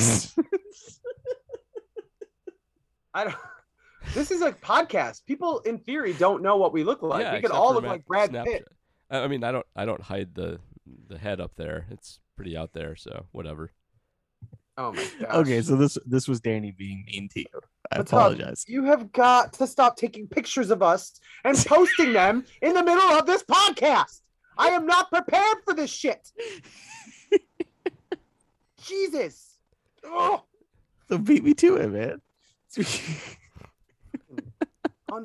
I don't. This is a podcast. People, in theory, don't know what we look like. yeah, we could except all for look Matt like Brad Snapchat. Pitt. I I mean, I don't I don't hide the the head up there. It's pretty out there, so whatever. Oh my gosh. okay, so this this was Danny being mean to you. I What's up? apologize. You have got to stop taking pictures of us and posting them in the middle of this podcast. I am not prepared for this shit. Jesus. Oh, So beat me to it, man.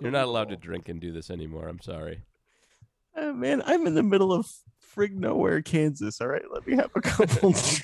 You're not allowed to drink and do this anymore. I'm sorry. Uh, man, I'm in the middle of frig nowhere, Kansas. All right, let me have a couple drinks.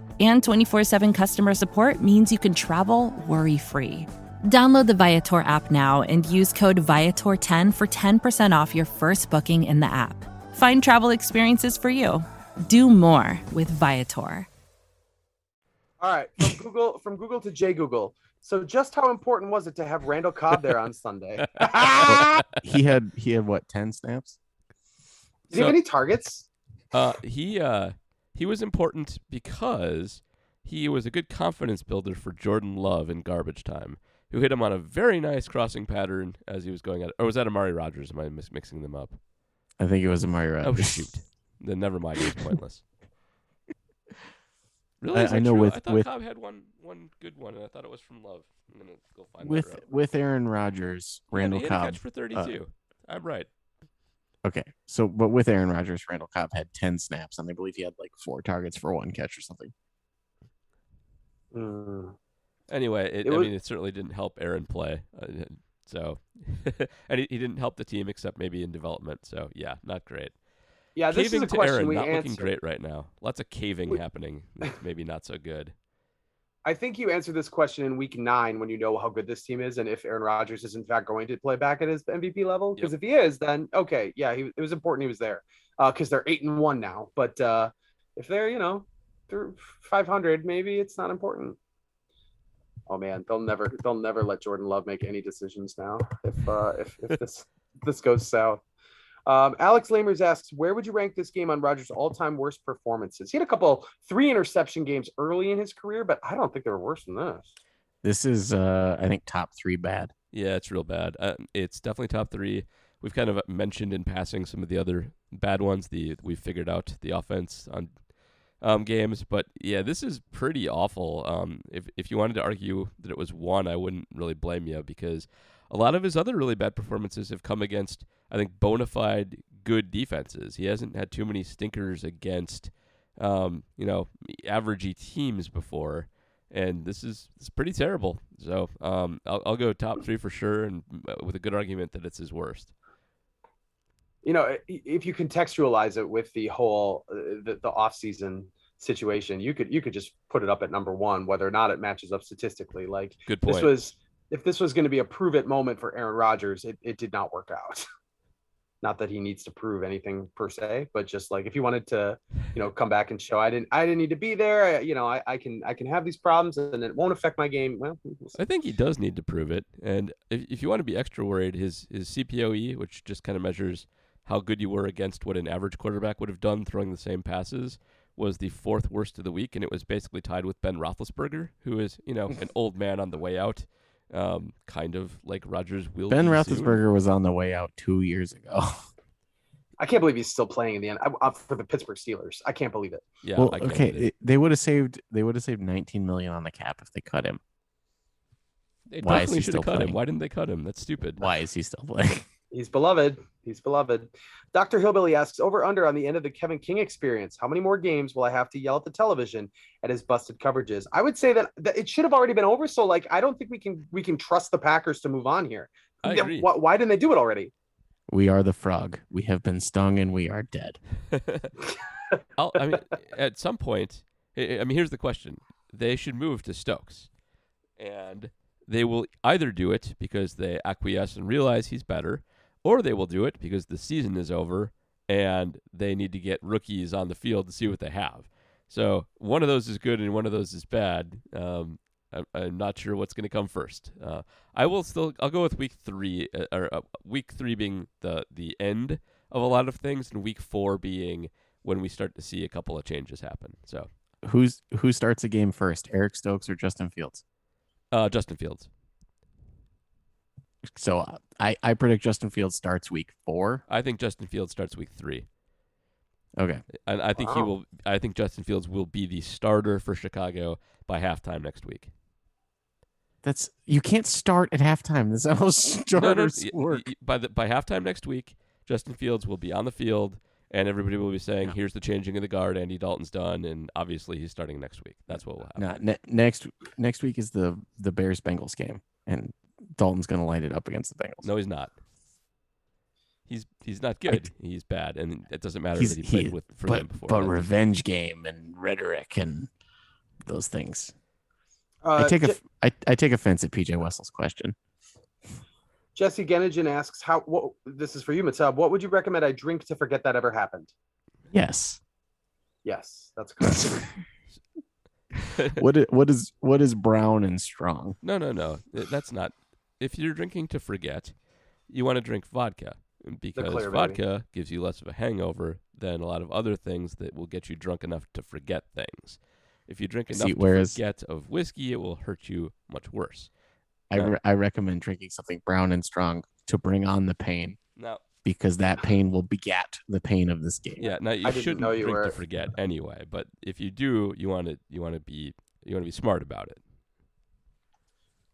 And 24 7 customer support means you can travel worry free. Download the Viator app now and use code Viator10 for 10% off your first booking in the app. Find travel experiences for you. Do more with Viator. All right, from Google from Google to J Google. So just how important was it to have Randall Cobb there on Sunday? Did he had he had what ten snaps? he have any targets? Uh, he uh, he was important because he was a good confidence builder for Jordan Love in garbage time, who hit him on a very nice crossing pattern as he was going at it. Or was that Amari Rodgers? Am I mis- mixing them up? I think it was Amari Rodgers. Oh shoot! Then never mind. It was pointless. Really? I- I know true? with- I thought with- Cobb had one one good one, and I thought it was from Love. I'm gonna go find with with Aaron Rodgers, Randall had Cobb. catch for uh, 32. I'm right. Okay, so but with Aaron Rodgers, Randall Cobb had ten snaps, and I believe he had like four targets for one catch or something. Mm. Anyway, it, It I was- mean, it certainly didn't help Aaron play. Uh, so, and he, he didn't help the team except maybe in development. So, yeah, not great. Yeah, this caving is a to question Aaron, we not looking great right now. Lots of caving We- happening. Maybe not so good. I think you answered this question in week nine when you know how good this team is and if Aaron Rodgers is in fact going to play back at his MVP level. Because if he is, then okay, yeah, he, it was important he was there because they're eight and one now. But uh, if they're you know they're 500, maybe it's not important. Oh man, they'll never they'll never let Jordan Love make any decisions now if uh, if, if this this goes south. Um, Alex Lamers asks, where would you rank this game on Rodgers' all-time worst performances? He had a couple three interception games early in his career, but I don't think they were worse than this. This is, uh, I think, top three bad. Yeah, it's real bad. Uh, it's definitely top three. We've kind of mentioned in passing some of the other bad ones. The we've figured out the offense on um, games, but yeah, this is pretty awful. Um, if if you wanted to argue that it was one, I wouldn't really blame you because a lot of his other really bad performances have come against, I think, bona fide good defenses. He hasn't had too many stinkers against, um, you know, averagey teams before, and this is it's pretty terrible. So um, I'll, I'll go top three for sure, and uh, with a good argument that it's his worst. You know, if you contextualize it with the whole uh, the, the off season situation, you could you could just put it up at number one, whether or not it matches up statistically. Like Good point. this was if this was going to be a prove it moment for Aaron Rodgers, it, it did not work out. not that he needs to prove anything per se, but just like if he wanted to, you know, come back and show I didn't I didn't need to be there. I, you know, I, I can I can have these problems and it won't affect my game. Well, we'll. I think he does need to prove it. And if, if you want to be extra worried, his his CPOE, which just kind of measures how good you were against what an average quarterback would have done throwing the same passes, was the fourth worst of the week, and it was basically tied with Ben Roethlisberger, who is you know an old man on the way out, um, kind of like Rodgers will. Ben be soon. Roethlisberger was on the way out two years ago. I can't believe he's still playing in the end I, I, for the Pittsburgh Steelers. I can't believe it. Yeah. well, okay, it- they would have saved they would have saved 19 million on the cap if they cut him. They why is definitely he should have still cut him. playing? Why didn't they cut him? That's stupid. Why is he still playing? He's beloved. He's beloved. Dr. Hillbilly asks over under on the end of the Kevin King experience. How many more games will I have to yell at the television at his busted coverages? I would say that, that it should have already been over. So like, I don't think we can we can trust the Packers to move on here. I agree. Why, why didn't they do it already? We are the frog. We have been stung and we are dead. I'll, I mean, at some point, I I mean, here's the question: They should move to Stokes, and they will either do it because they acquiesce and realize he's better, or they will do it because the season is over and they need to get rookies on the field to see what they have. So one of those is good and one of those is bad. Um, I'm, I'm not sure what's going to come first. Uh, I will still. I'll go with week three, uh, or uh, week three being the the end of a lot of things, and week four being when we start to see a couple of changes happen. So, Who's who starts a game first? Eric Stokes or Justin Fields? uh, Justin Fields. So uh, I I predict Justin Fields starts week 4. I think Justin Fields starts week three, Okay. and I think he will. I think Justin Fields will be the starter for Chicago by halftime next week. That's you can't start at halftime. That's how No, no, starters work. by the by halftime next week, Justin Fields will be on the field, and everybody will be saying, Yeah. "Here's the changing of the guard. Andy Dalton's done, and obviously he's starting next week." That's what will happen. Nah, ne- next next week is the the Bears Bengals game, and Dalton's gonna light it up against the Bengals. No, he's not. He's he's not good. he's bad, and it doesn't matter that he played he- with for them before. but then. revenge game and rhetoric and those things. Uh, I take Je- a I, I take offense at PJ Wessels' question. Jesse Gennigan asks how. What this is for you, Matab. What would you recommend I drink to forget that ever happened? Yes. Yes, that's correct. what is, what is what is brown and strong? no, no, no. That's not. If you're drinking to forget, you want to drink vodka because clear, baby. vodka gives you less of a hangover than a lot of other things that will get you drunk enough to forget things. If you drink enough See, to whereas- forget of whiskey, it will hurt you much worse. I, re- I recommend drinking something brown and strong to bring on the pain Now, because that pain will begat the pain of this game. yeah, now you I shouldn't know you drink were- to forget anyway. But if you do, you want to you want to be you want to be smart about it.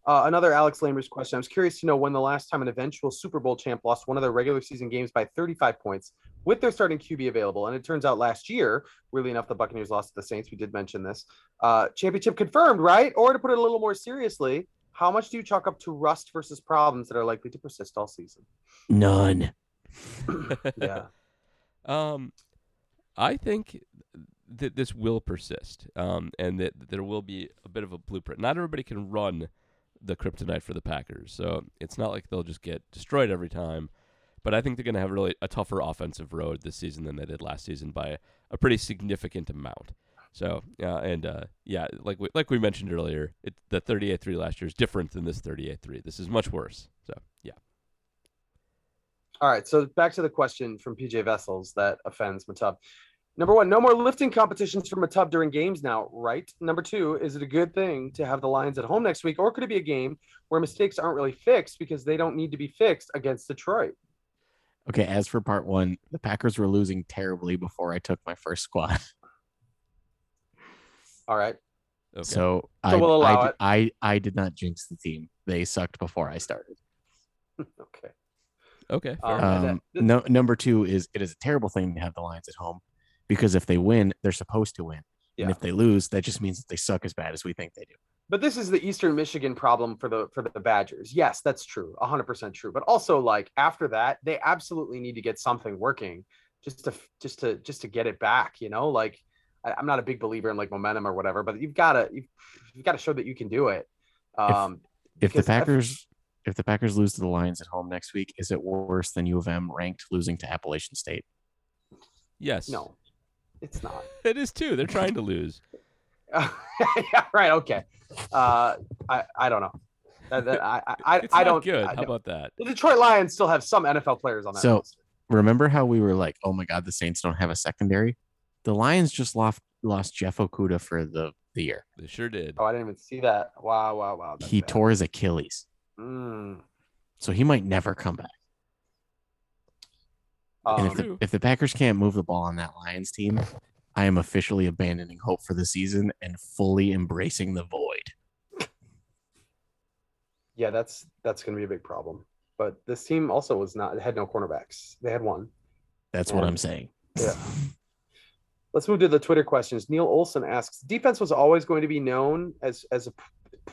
Uh, another Alex Lamers question. I was curious to know when the last time an eventual Super Bowl champ lost one of their regular season games by 35 points with their starting QB available. And it turns out last year, really enough, the Buccaneers lost to the Saints. We did mention this. Uh, championship confirmed, right? Or to put it a little more seriously, how much do you chalk up to rust versus problems that are likely to persist all season? None. Yeah. Um, I think that this will persist, um, and that there will be a bit of a blueprint. Not everybody can run the kryptonite for the Packers, so it's not like they'll just get destroyed every time. But I think they're going to have really a tougher offensive road this season than they did last season by a pretty significant amount. So, uh, and uh, yeah, like we, like we mentioned earlier, it, the 38-3 last year is different than this 38-3. This is much worse. So, yeah. All right, so back to the question from PJ Vessels that offends Matub. Number one, no more lifting competitions from a tub during games now, right? Number two, is it a good thing to have the Lions at home next week, or could it be a game where mistakes aren't really fixed because they don't need to be fixed against Detroit? Okay, as for part one, the Packers were losing terribly before I took my first squad. All right. Okay. So, I, we'll allow I, it. I, I did not jinx the team. They sucked before I started. Okay. okay. Um, Um, no, number two is it is a terrible thing to have the Lions at home because if they win, they're supposed to win. Yeah. And if they lose, that just means that they suck as bad as we think they do. But this is the Eastern Michigan problem for the for the Badgers. Yes, that's true, hundred percent true. But also, like after that, they absolutely need to get something working, just to just to just to get it back. You know, like I, I'm not a big believer in like momentum or whatever, but you've got to you've, you've got to show that you can do it. Um, If the because F- Packers if the Packers lose to the Lions at home next week, is it worse than U of M ranked losing to Appalachian State? yes. no, it's not. It is too. They're trying to lose. yeah, right. Okay. Uh, I I don't know. That- that- I I, It's I not don't. good. I How don't- about that? the Detroit Lions still have some NFL players on that. So- roster. Remember how we were like, oh my God, the Saints don't have a secondary? The Lions just lost lost Jeff Okudah for the, the year. They sure did. Oh, I didn't even see that. Wow, wow, wow. that's He bad. tore his Achilles. Mm. So he might never come back. And Um, if the, if the Packers can't move the ball on that Lions team, I am officially abandoning hope for the season and fully embracing the void. yeah, that's that's going to be a big problem. But this team also was not had no cornerbacks. They had one. That's what I'm saying. Yeah. Let's move to the Twitter questions. Neil Olson asks: Defense was always going to be known as as a p-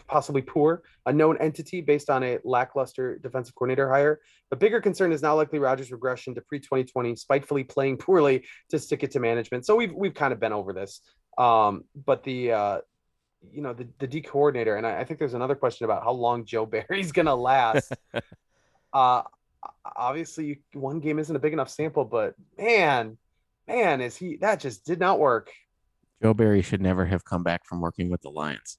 possibly poor, a known entity based on a lackluster defensive coordinator hire. The bigger concern is now likely Rodgers' regression to pre 2020, spitefully playing poorly to stick it to management. So we've we've kind of been over this. Um, but the uh, you know the the D coordinator, and I, I think there's another question about how long Joe Barry's gonna last. uh, obviously, one game isn't a big enough sample, but man, man, is he that just did not work. Joe Barry should never have come back from working with the Lions.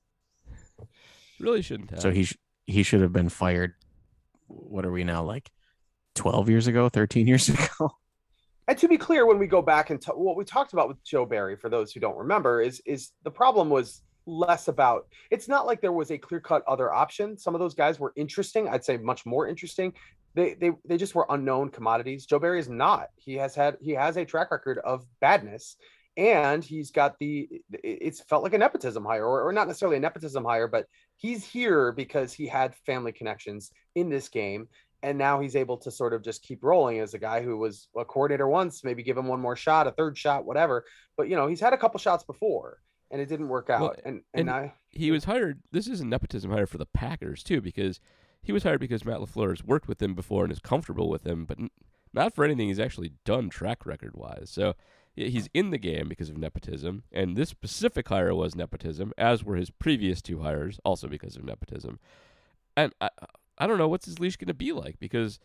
Really shouldn't have. So he sh- he should have been fired. What are we now like? Twelve years ago, thirteen years ago. And to be clear, when we go back and t- what we talked about with Joe Barry, for those who don't remember, is is the problem was less about. It's not like there was a clear cut other option. Some of those guys were interesting. I'd say much more interesting. They they they just were unknown commodities. Joe Barry is not. He has had he has a track record of badness, and he's got the. It's felt like a nepotism hire, or, or not necessarily a nepotism hire, but he's here because he had family connections in this game and now he's able to sort of just keep rolling as a guy who was a coordinator once maybe give him one more shot a third shot whatever but you know he's had a couple shots before and it didn't work out Well, and and, and- i he was hired. This is a nepotism hire for the Packers too, because he was hired because Matt Lafleur has worked with him before and is comfortable with him, but not for anything he's actually done track record wise. So he's in the game because of nepotism, and this specific hire was nepotism, as were his previous two hires, also because of nepotism. And I, I don't know what's his leash going to be like because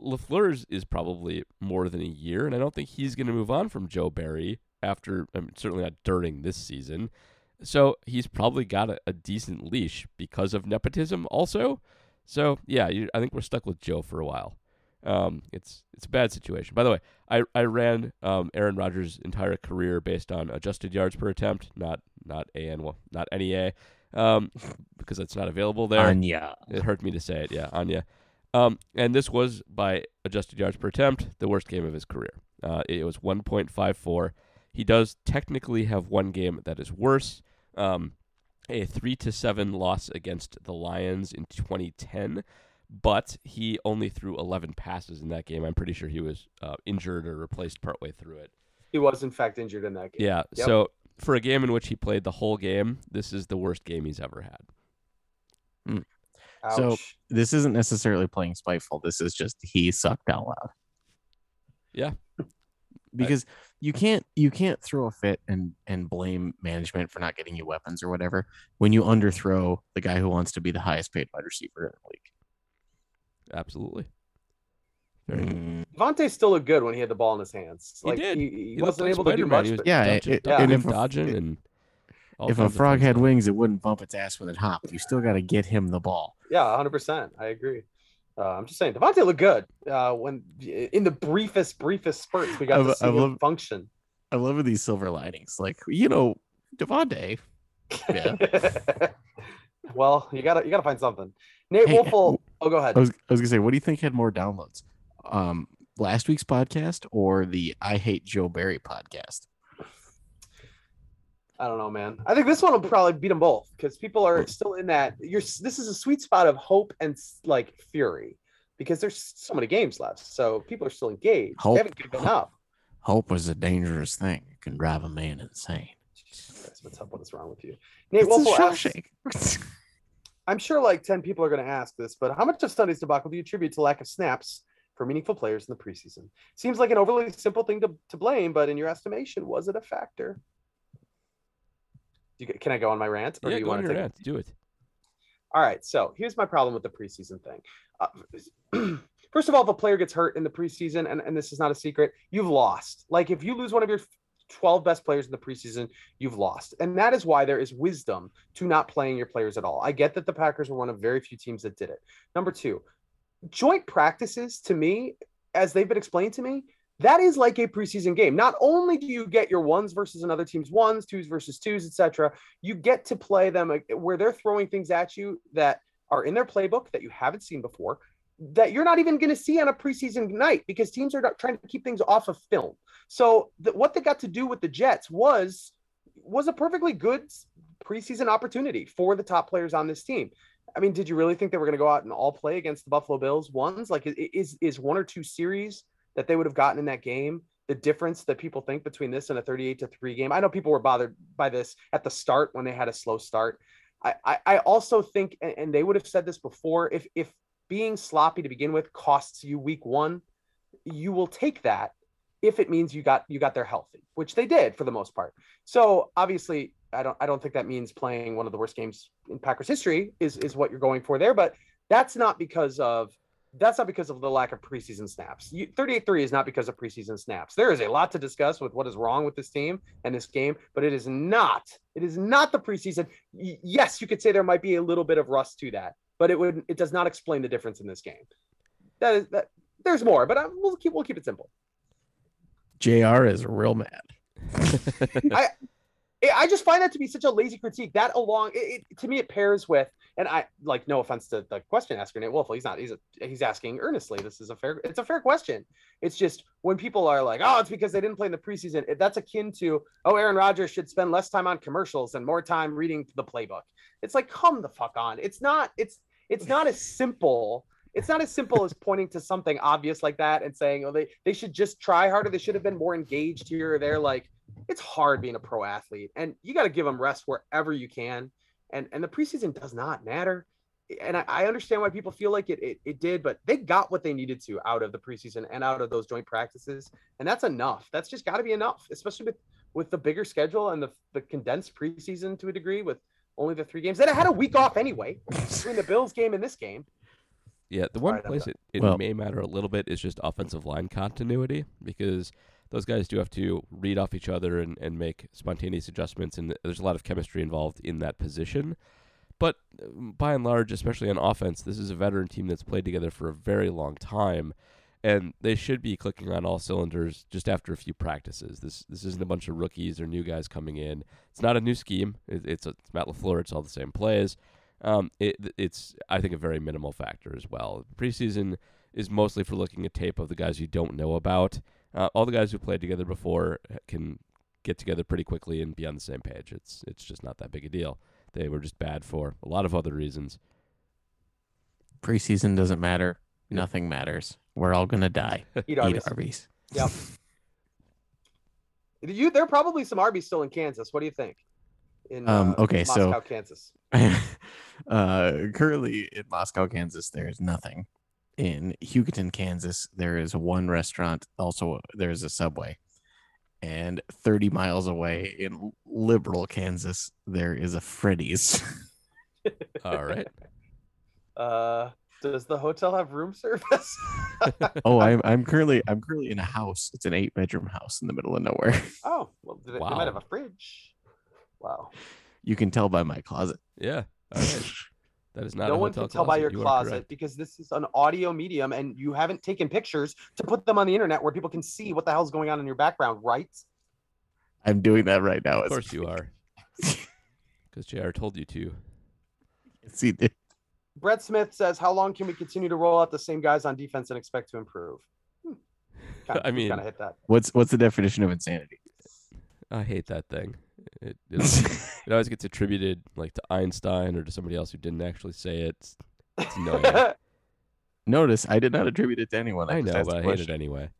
Lafleur's is probably more than a year, and I don't think he's going to move on from Joe Barry after, I mean, certainly not during this season. So he's probably got a, a decent leash because of nepotism, also. So yeah, you, I think we're stuck with Joe for a while. Um, it's it's a bad situation. By the way, I I ran um, Aaron Rodgers' entire career based on adjusted yards per attempt, not not AN well, not NEA, um, because that's not available there. Anya. It hurt me to say it, yeah, Anya. Um, and this was by adjusted yards per attempt, the worst game of his career. Uh, it was 1.54. He does technically have one game that is worse. Um, a three to seven loss against the Lions in 2010, but he only threw 11 passes in that game. I'm pretty sure he was uh, injured or replaced partway through it. he was in fact injured in that game Yeah. Yep. So for a game in which he played the whole game, this is the worst game he's ever had. Ouch. So- This isn't necessarily playing spiteful. This is just he sucked out loud. Yeah. Because you can't you can't throw a fit and and blame management for not getting you weapons or whatever when you underthrow the guy who wants to be the highest paid wide receiver in the league. Absolutely. Very. Mm, Davante still looked good when he had the ball in his hands. He did. he, he looked wasn't like able to do Spider-Man. much. He was but- Yeah, dodging, it- dodging, and if a- dodging, it- and all if a frog had stuff. wings, it wouldn't bump its ass when it hopped. You still got to get him the ball. yeah, 100. percent I agree. Uh, I'm just saying, Davante looked good uh, when in the briefest, briefest spurts we got I- to see I him function. I love these silver linings. Like, you know, Davante. Yeah. well, you gotta you gotta find something. Nate Hey, Wolfel. Oh, go ahead. I was I was gonna say, what do you think had more downloads? Um last week's podcast or the I Hate Joe Barry podcast? I don't know, man. I think this one will probably beat them both because people are still in that. You're this is a sweet spot of hope and like fury because there's so many games left, so people are still engaged. Hope. They haven't given up. Hope is a dangerous thing. It can drive a man insane. Jesus what's up? What is wrong with you, Nate It's a Wolfel? asks- Shawshank. I'm sure like 10 people are going to ask this, but how much of Sunday's debacle do you attribute to lack of snaps for meaningful players in the preseason? Seems like an overly simple thing to, to blame, but in your estimation, was it a factor? Do you, can I go on my rant? Or yeah, do you go want your to take rant. Do it. All right. So here's my problem with the preseason thing. Uh, first of all, if a player gets hurt in the preseason, and, and this is not a secret, you've lost. Like if you lose one of your 12 best players in the preseason, you've lost. And that is why there is wisdom to not playing your players at all. I get that the Packers were one of very few teams that did it. Number two, joint practices to me, as they've been explained to me, that is like a preseason game. Not only do you get your ones versus another team's ones, twos versus twos, etc., you get to play them uh, where they're throwing things at you that are in their playbook that you haven't seen before, that you're not even going to see on a preseason night because teams are trying to keep things off of film. So the, what they got to do with the Jets was was a perfectly good preseason opportunity for the top players on this team. I mean, did you really think they were going to go out and all play against the Buffalo Bills ones? Like, is is one or two series that they would have gotten in that game the difference that people think between this and a 38 to 3 game? I know people were bothered by this at the start when they had a slow start. I, I, also think, and they would have said this before, if if being sloppy to begin with costs you week one, you will take that if it means you got you got there healthy, which they did for the most part. So obviously, I don't I don't think that means playing one of the worst games in Packers history is is what you're going for there, but that's not because of that's not because of the lack of preseason snaps. 38-3 is not because of preseason snaps. There is a lot to discuss with what is wrong with this team and this game, but it is not. It is not the preseason. Yes, you could say there might be a little bit of rust to that, but it would it does not explain the difference in this game. That is that. There's more, but I, we'll keep we'll keep it simple. JR is real mad. I I just find that to be such a lazy critique. That along it, it, to me it pairs with, and I like no offense to the question asker Nate Wolf. He's not. He's a, he's asking earnestly. This is a fair. It's a fair question. It's just when people are like, oh, it's because they didn't play in the preseason. It, that's akin to, oh, Aaron Rodgers should spend less time on commercials and more time reading the playbook. It's like, come the fuck on. It's not. It's it's not as simple. It's not as simple as pointing to something obvious like that and saying, oh, they they should just try harder. They should have been more engaged here or there. Like it's hard being a pro athlete and you got to give them rest wherever you can and and the preseason does not matter and I, I understand why people feel like it, it it did but they got what they needed to out of the preseason and out of those joint practices and that's enough that's just got to be enough especially with with the bigger schedule and the the condensed preseason to a degree with only the three games. That I had a week off anyway between the bills game and this game. Yeah, the one Alright, I'm place it, it Well- may matter a little bit is just offensive line continuity because those guys do have to read off each other and, and make spontaneous adjustments, and there's a lot of chemistry involved in that position. But um, by and large, especially on offense, this is a veteran team that's played together for a very long time, and they should be clicking on all cylinders just after a few practices. This this isn't a bunch of rookies or new guys coming in. It's not a new scheme. It, it's, a, it's Matt Lafleur. It's all the same plays. Um, it, it's I think a very minimal factor as well. Preseason is mostly for looking at tape of the guys you don't know about. Uh, all the guys who played together before can get together pretty quickly and be on the same page. It's it's just not that big a deal. They were just bad for a lot of other reasons. Preseason doesn't matter. Nothing matters. We're all gonna die. eat Eat Arby's. Arby's. Yep. You, there are probably some Arby's still in Kansas. What do you think? In Um, uh, okay, so- Kansas. uh, currently in Moscow, Kansas, there is nothing. In Hugoton, Kansas, there is one restaurant. Also, there's a Subway. And 30 miles away in liberal Kansas, there is a Freddy's. All right. Uh, does the hotel have room service? oh, I'm I'm currently I'm currently in a house. It's an eight bedroom house in the middle of nowhere. oh, well, they, they Wow. might have a fridge. Wow. You can tell by my closet. Yeah. All right. That is not. no a one hotel can tell by your You closet because this is an audio medium and you haven't taken pictures to put them on the internet where people can see what the hell's going on in your background, right? I'm doing that right now. Of course you are. Because Jr. told you to. See, it- Brett Smith says, "How long can we continue to roll out the same guys on defense and expect to improve?" Hmm. Kinda, I mean- kind of hit that. what's what's the definition of insanity? I hate that thing. It, it, always, it always gets attributed like to Einstein or to somebody else who didn't actually say it. It's, it's annoying. Notice I did not attribute it to anyone. I just know, but a I hate it anyway.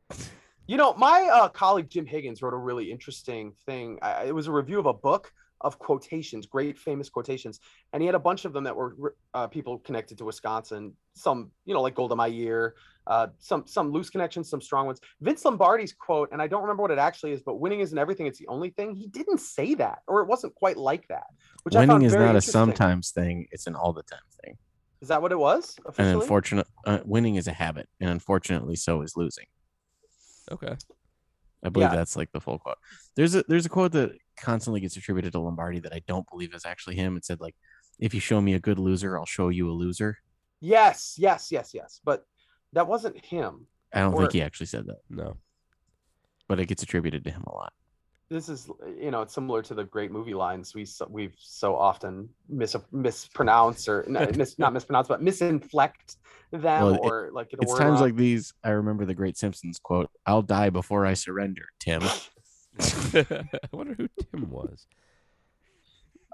You know, my uh, colleague Jim Higgins wrote a really interesting thing. I, it was a review of a book of quotations, great famous quotations, and he had a bunch of them that were uh, people connected to Wisconsin. Some, you know, like Golda Meir, uh, some some loose connections, some strong ones. Vince Lombardi's quote, and I don't remember what it actually is, but winning isn't everything; it's the only thing. He didn't say that, or it wasn't quite like that. Which Winning found is not a sometimes thing; it's an all the time thing. Is that what it was? And Officially? unfortunate, uh, winning is a habit, and unfortunately, so is losing. Okay. I believe Yeah. that's like the full quote. There's a there's a quote that constantly gets attributed to Lombardi that I don't believe is actually him. It said like, "If you show me a good loser, I'll show you a loser." yes, yes, yes, yes. But that wasn't him. I don't Or- think he actually said that, No. but it gets attributed to him a lot. this is you know it's similar to the great movie lines we so, we've so often mis- mispronounce or not, mis- not mispronounce but misinflect them Well, it- or like get It's times wrong. like these I remember the Great Simpsons quote, "I'll die before I surrender." Tim, I wonder who Tim was.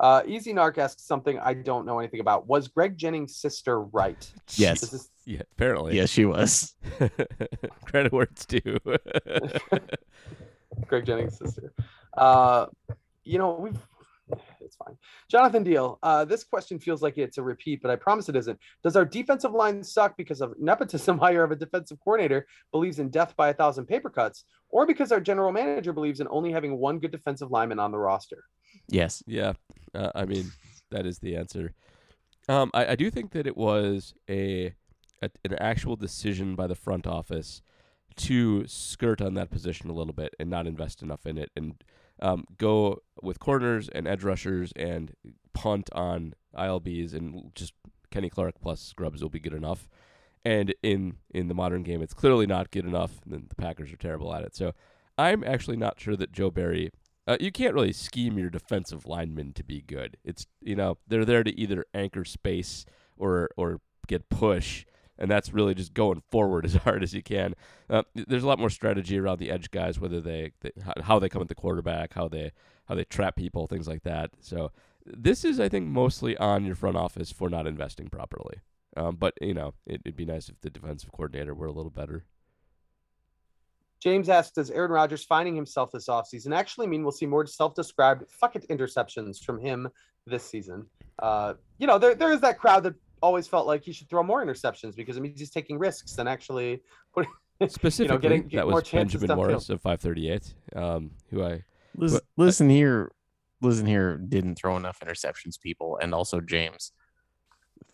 uh easy narc asks something i don't know anything about was greg jennings sister right Yes. this is Yeah, apparently. yes, she was. Credit where it's due. greg jennings sister uh you know we've it's fine. Jonathan deal uh this question feels like it's a repeat but i promise it isn't. Does our defensive line suck because of nepotism? Hire of a defensive coordinator believes in death by a thousand paper cuts or because our general manager believes in only having one good defensive lineman on the roster? Yes, yeah, uh, I mean that is the answer. Um, I, I do think that it was a, a an actual decision by the front office to skirt on that position a little bit and not invest enough in it and um, go with corners and edge rushers and punt on ILBs and just Kenny Clark plus scrubs will be good enough. And in in the modern game, it's clearly not good enough. And the Packers are terrible at it. So I'm actually not sure that Joe Barry. Uh, you can't really scheme your defensive linemen to be good. It's you know they're there to either anchor space or or get push, and that's really just going forward as hard as you can. Uh, there's a lot more strategy around the edge guys, whether they, they how- they come at the quarterback, how they how they trap people, things like that. So this is, I think, mostly on your front office for not investing properly. Um, but you know, it, it'd be nice if the defensive coordinator were a little better. James asks, does Aaron Rodgers finding himself this offseason actually mean we'll see more self-described fuck it interceptions from him this season? Uh, you know, there, there is that crowd that always felt like he should throw more interceptions because it means he's taking risks and actually putting Specifically, getting- get that was chances Benjamin. Morris of 538, um, who I listen, But- listen here, listen here. Didn't throw enough interceptions, people, and also James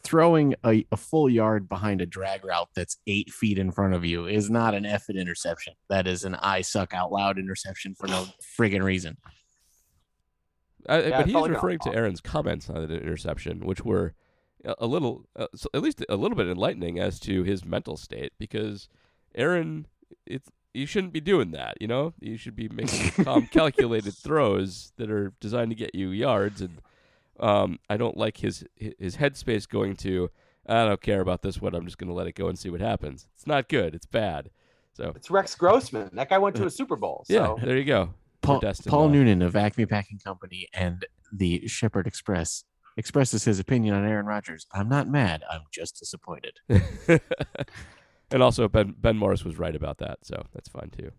throwing a, a full yard behind a drag route that's eight feet in front of you is not an effing interception. That is an I suck out loud interception for no friggin' reason. I, Yeah, but it he's felt like referring to Aaron's comments on the interception, which were a, a little, uh, so at least a little bit enlightening as to his mental state. Because Aaron, it's you shouldn't be doing that. You know, you should be making calm, calculated throws that are designed to get you yards. And um, I don't like his his headspace going to. I don't care about this one. I'm just going to let it go and see what happens. It's not good. It's bad. So it's Rex Grossman. That guy went to a Super Bowl. yeah, So there you go. Paul, Paul. Noonan of Acme Packing Company and the Shepherd Express expresses his opinion on Aaron Rodgers. I'm not mad. I'm just disappointed. and also Ben Ben Morris was right about that, so that's fine too.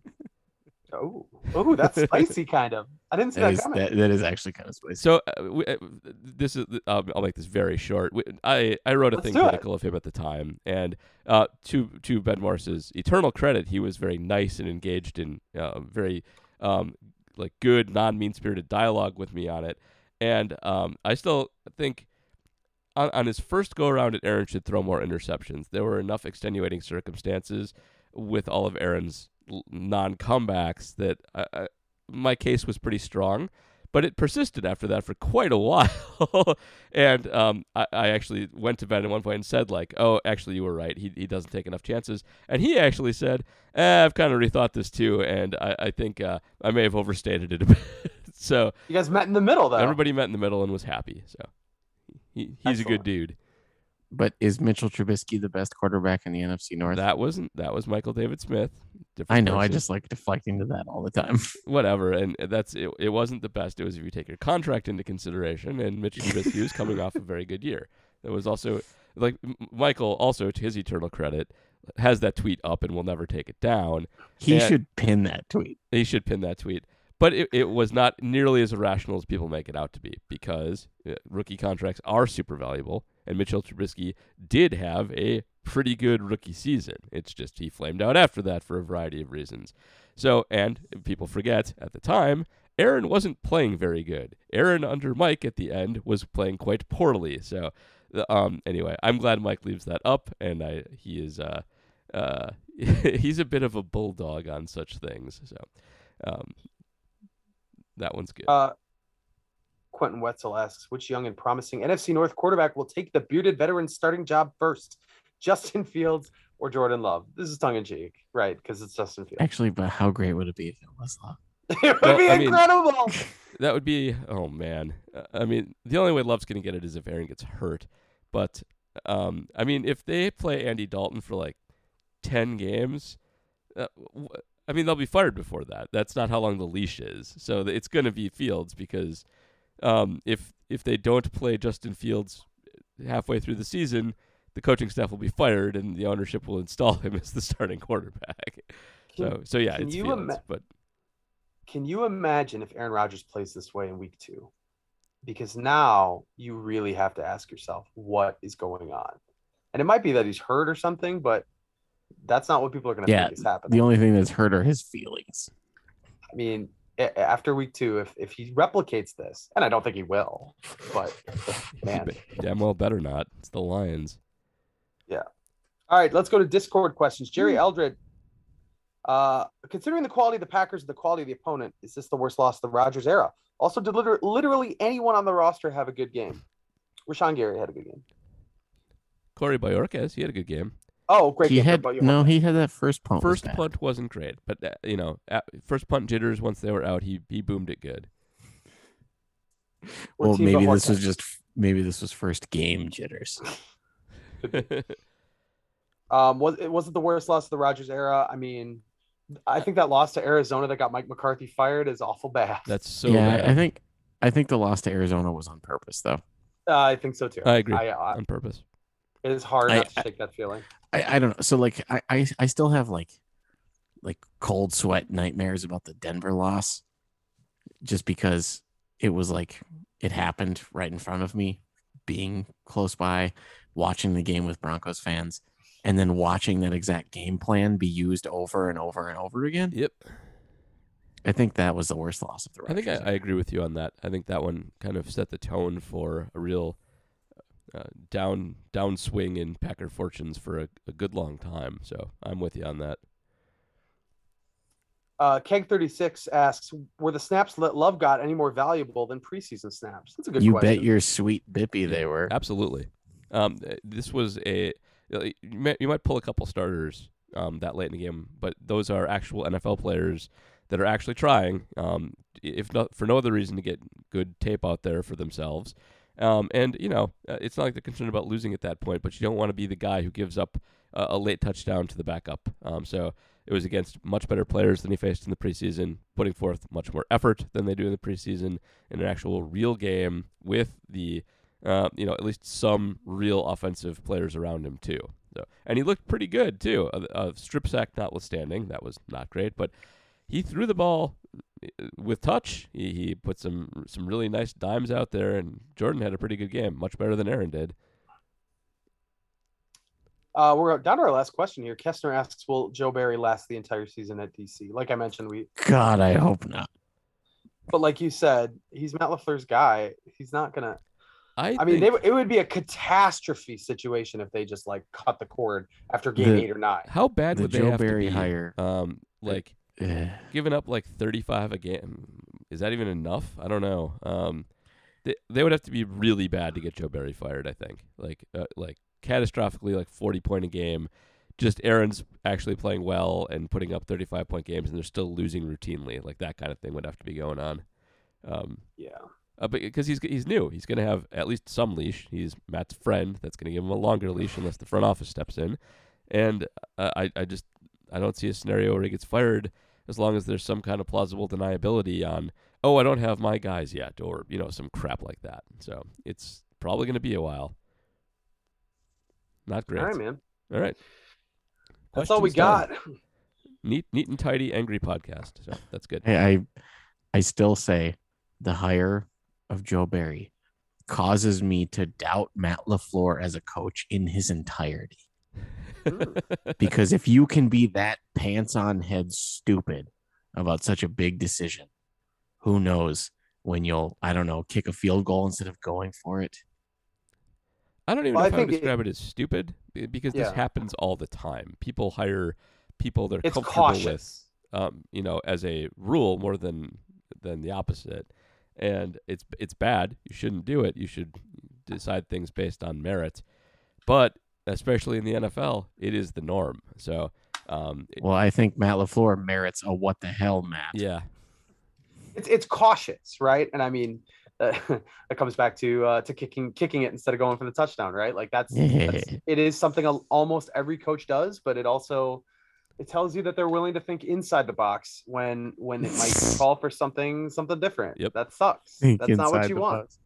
oh, oh, that's spicy kind of. I didn't see That that, is, coming. that, that is actually kind of spicy. So uh, we, uh, this is I'll, I'll make this very short. We, I I wrote a Let's thing do it. critical of him at the time, and uh, to to Ben Morris's eternal credit, he was very nice and engaged in uh, very um, like good non mean spirited dialogue with me on it, and um, I still think. On, on his first go around at Aaron should throw more interceptions. There were enough extenuating circumstances with all of Aaron's non comebacks that I, I, my case was pretty strong. but it persisted after that for quite a while. and um, I, I actually went to Ben at one point and said like, "Oh, actually, you were right. He he doesn't take enough chances." And he actually said, eh, "I've kind of rethought this too, and I I think uh, I may have overstated it a bit." so You guys met in the middle though. everybody met in the middle and was happy. So he, he's a good dude. But is Mitchell Trubisky the best quarterback in the NFC North? That wasn't that was Michael David Smith. I Different know. I just like deflecting to that all the time. whatever, and that's it. It wasn't the best. It was if you take your contract into consideration, and Mitchell Trubisky was coming off a very good year. There was also like Michael, also to his eternal credit, has that tweet up and will never take it down. He Yeah. should pin that tweet. He should pin that tweet. But it, it was not nearly as irrational as people make it out to be because uh, rookie contracts are super valuable, and Mitchell Trubisky did have a pretty good rookie season. It's just he flamed out after that for a variety of reasons. So, and people forget at the time, Aaron wasn't playing very good. Aaron under Mike at the end was playing quite poorly. So, um, anyway, I'm glad Mike leaves that up, and I he is uh, uh, he's a bit of a bulldog on such things. So, um, that one's good. Uh, Quentin Wetzel asks, which young and promising NFC North quarterback will take the bearded veteran starting job first? Justin Fields or Jordan Love? This is tongue in cheek, right? Because it's Justin Fields. Actually, but how great would it be if it was Love? it would Well, be I mean- incredible. That would be oh man. Uh, I mean, the only way Love's going to get it is if Aaron gets hurt. But um, I mean, if they play Andy Dalton for like ten games, uh, w- I mean, they'll be fired before that. That's not how long the leash is. So it's going to be Fields because um, if if they don't play Justin Fields halfway through the season, the coaching staff will be fired and the ownership will install him as the starting quarterback. So so yeah, it's Fields, ima- but Can you imagine if Aaron Rodgers plays this way in week two? Because now you really have to ask yourself what is going on. And it might be that he's hurt or something, but that's not what people are going to Yeah, think is happening. The only thing that's hurt are his feelings. I mean, after week two, if, if he replicates this, and I don't think he will, but man. damn well better not. It's the Lions. Yeah. All right, let's go to Discord questions. Jerry Eldred, uh, considering the quality of the Packers and the quality of the opponent, is this the worst loss of the Rodgers era? Also, did liter- literally anyone on the roster have a good game? Rashan Gary had a good game. Corey Bojorquez, he had a good game. Oh, great he had no. He had that first punt. First bad. punt wasn't great, but uh, you know, at, first punt jitters once they were out, he he boomed it good. we're Well, maybe Bojorquez. this was just maybe this was first game jitters. Um, was it was it the worst loss of the Rodgers era? I mean, I think that loss to Arizona that got Mike McCarthy fired is awful bad. That's so yeah, bad. I think I think the loss to Arizona was on purpose, though. Uh, I think so too. I agree. I, I, on purpose. it is hard I- not to shake that feeling. I, I don't know. So like I, I I still have like like cold sweat nightmares about the Denver loss, just because it was like it happened right in front of me, being close by, watching the game with Broncos fans, and then watching that exact game plan be used over and over and over again. Yep. I think that was the worst loss of the I think I, I agree with you on that. I think that one kind of set the tone for a real uh, down downswing in Packer fortunes for a, a good long time. So I'm with you on that. Uh, Keg36 asks, were the snaps that Love got any more valuable than preseason snaps? That's a good you question. bet your sweet bippy they were. Absolutely. Um, this was a you might, you might pull a couple starters um, that late in the game, but those are actual NFL players that are actually trying, um, if not for no other reason, to get good tape out there for themselves. Um, and you know, uh, it's not like they're concerned about losing at that point, but you don't want to be the guy who gives up a, a late touchdown to the backup. Um, so it was against much better players than he faced in the preseason, putting forth much more effort than they do in the preseason in an actual real game with the uh, you know, at least some real offensive players around him too. So, and he looked pretty good too. A, a strip sack notwithstanding, that was not great, but he threw the ball uh, with touch. He, he put some some really nice dimes out there, and Jordan had a pretty good game, much better than Aaron did. Uh, we're down to our last question here. Kestner asks, will Joe Barry last the entire season at DC? Like I mentioned, we, God, I hope not. but like you said, he's Matt LaFleur's guy. He's not gonna. I, I mean, they, it would be a catastrophe situation if they just like cut the cord after game The- eight or nine. how bad The would they Joe have Barry to be? hire. Um, like eh, giving up like 35 a game is that even enough? I don't know. Um, they they would have to be really bad to get Joe Barry fired. I think like uh, like catastrophically like forty point a game. Just Aaron's actually playing well and putting up thirty five point games, and they're still losing routinely. Like that kind of thing would have to be going on. Um, Yeah. uh, but because he's he's new, he's going to have at least some leash. He's Matt's friend. That's going to give him a longer leash unless the front office steps in. And uh, I I just I don't see a scenario where he gets fired as long as there's some kind of plausible deniability on oh I don't have my guys yet or you know some crap like that. So it's probably going to be a while. Not great. All right, man. All right. That's all we Questions done. got. Neat, neat and tidy, angry podcast. So that's good. Hey, I I still say the hire of Joe Barry causes me to doubt Matt LaFleur as a coach in his entirety. Because if you can be that pants on head stupid about such a big decision, who knows when you'll, I don't know, kick a field goal instead of going for it. I don't even Well, know I if I would think it- describe it as stupid be- because this happens all the time. People hire people they're It's comfortable with, um, you know, as a rule more than than the opposite. And it's it's bad. You shouldn't do it. You should decide things based on merit. But especially in the NFL, it is the norm. So, um, it- Well, I think Matt LaFleur merits a what the hell, Matt. yeah, It's it's cautious, right? And I mean, uh, that comes back to uh, to kicking kicking it instead of going for the touchdown, right? Like that's, that's it is something almost every coach does, but it also it tells you that they're willing to think inside the box when when it might call for something something different. Yep. That sucks. Think That's not what you want. box.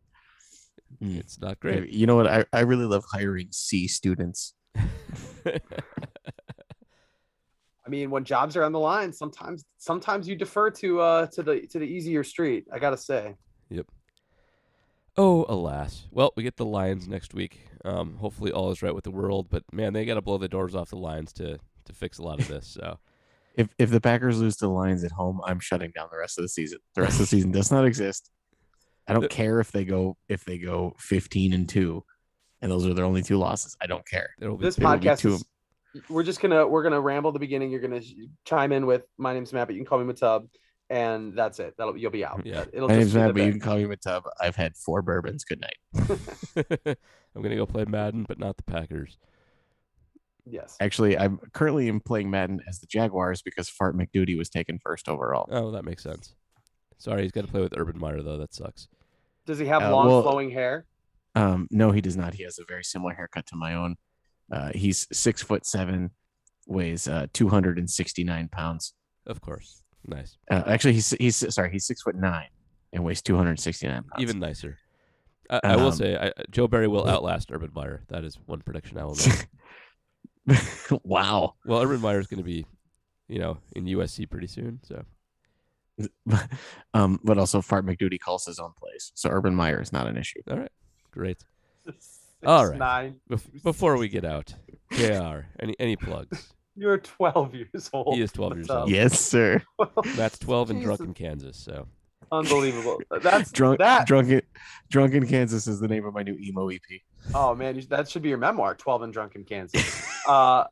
Mm. it's not great. You know what? I, I really love hiring C students. I mean, when jobs are on the line, sometimes sometimes you defer to uh to the to the easier street. I gotta say. Yep. Oh, alas. Well, we get the Lions next week. Um, hopefully, all is right with the world. But man, they got to blow the doors off the Lions to to fix a lot of this. So If if the Packers lose to the Lions at home, I'm shutting down the rest of the season. The rest of the season does not exist. I don't care if they go if they go 15 and 2 and those are their only two losses. I don't care. it'll be This There be podcast two is, we're just gonna we're gonna ramble at the beginning. You're gonna chime in with my name's Matt, but you can call me Matub, and that's it. That'll you'll be out. Yeah. It'll My name's just be Matt, but you can call me Matub. I've had four bourbons. Good night. I'm gonna go play Madden, but not the Packers. yes. Actually, I'm currently am playing Madden as the Jaguars because Fart McDuty was taken first overall. Oh, that makes sense. Sorry, he's got to play with Urban Meyer though. That sucks. Does he have Uh, long well- flowing hair? Um, no, he does not. He has a very similar haircut to my own. Uh, he's six foot seven, weighs uh, 269 pounds. Of course. Nice. Uh, actually, he's he's sorry, he's six foot nine and weighs 269 pounds. Even nicer. I, I will Um, say, I, Joe Barry will outlast Urban Meyer. That is one prediction I will make. wow. well, Urban Meyer is going to be, you know, in USC pretty soon. So um, but also Fart McDuty calls his own plays, so Urban Meyer is not an issue. all right, great. Six, All right. Nine. Bef- before we get out, Jr. Any any plugs? You're 12 years old. He is 12 years old. Yes, sir. That's 12 and drunk in Kansas. So Unbelievable. That's Drunk, that. drunk, in, drunk in Kansas is the name of my new emo EP. Oh man, that should be your memoir. 12 and drunk in Kansas. uh,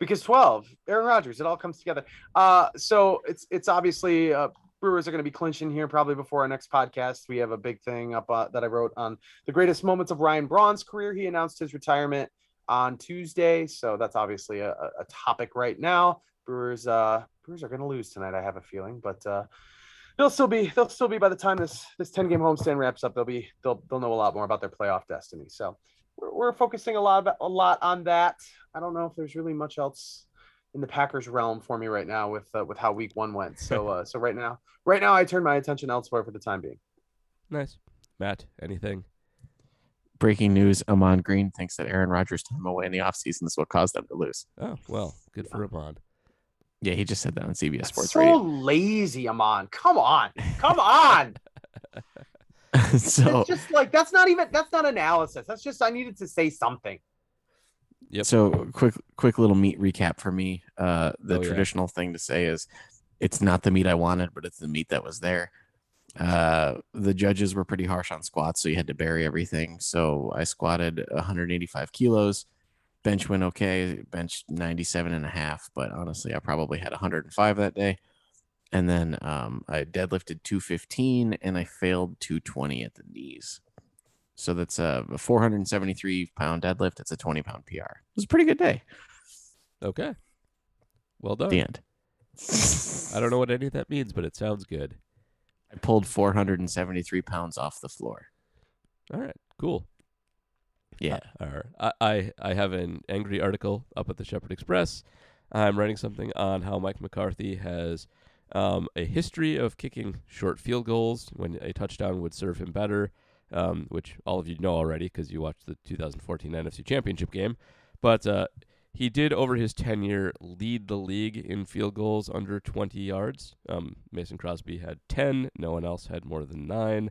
because 12, Aaron Rodgers, it all comes together. Uh, so it's it's obviously uh, Brewers are going to be clinching here probably before our next podcast. We have a big thing up uh, that I wrote on the greatest moments of Ryan Braun's career. He announced his retirement on Tuesday, so that's obviously a, a- topic right now. Brewers uh, Brewers are going to lose tonight. I have a feeling, but. Uh, They'll still be. They'll still be by the time this this ten game homestand wraps up. They'll be. They'll they'll know a lot more about their playoff destiny. So we're, we're focusing a lot about, a lot on that. I don't know if there's really much else in the Packers realm for me right now with uh, with how Week One went. So uh, so right now, right now, I turn my attention elsewhere for the time being. nice. Matt, anything? Breaking news: Ahman Green thinks that Aaron Rodgers' time away in the offseason is what caused them to lose. Oh well, good for Ahman. Yeah, he just said that on CBS Sports so Radio. lazy, Ahman. Come on, come on. so, it's just like that's not even that's not analysis. That's just I needed to say something. Yep. so quick, quick little meat recap for me. Uh, the Oh, yeah. traditional thing to say is, it's not the meat I wanted, but it's the meat that was there. Uh, the judges were pretty harsh on squats, so you had to bury everything. So I squatted 185 kilos. Bench went okay. Bench 97 and a half, but honestly, I probably had 105 that day. And then um, I deadlifted 215 and I failed 220 at the knees. So that's a 473 pound deadlift. It's a 20 pound PR. It was a pretty good day. Okay. Well done. The end. I don't know what any of that means, but it sounds good. I pulled 473 pounds off the floor. All right. Cool. Yeah. Uh, all right. I, I I have an angry article up at the Shepherd Express. I'm writing something on how Mike McCarthy has um, a history of kicking short field goals when a touchdown would serve him better, um, which all of you know already because you watched the 2014 NFC Championship game. But uh, he did, over his tenure, lead the league in field goals under 20 yards. Um, Mason Crosby had 10, no one else had more than nine.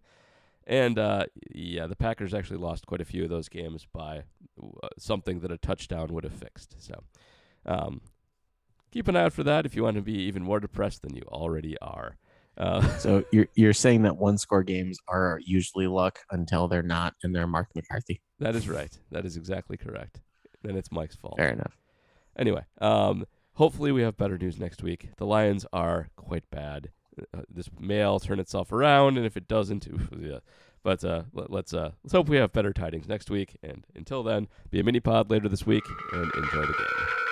And uh, yeah, the Packers actually lost quite a few of those games by uh, something that a touchdown would have fixed. So um, keep an eye out for that if you want to be even more depressed than you already are. Uh, So you're you're saying that one score games are usually luck until they're not, and they're Mark McCarthy. that is right. That is exactly correct. Then it's Mike's fault. Fair enough. Anyway, um, hopefully we have better news next week. The Lions are quite bad. Uh, this may all turn itself around, and if it doesn't, oof, yeah. But uh, let, let's uh, let's hope we have better tidings next week. And until then, be a mini pod later this week, and enjoy the game.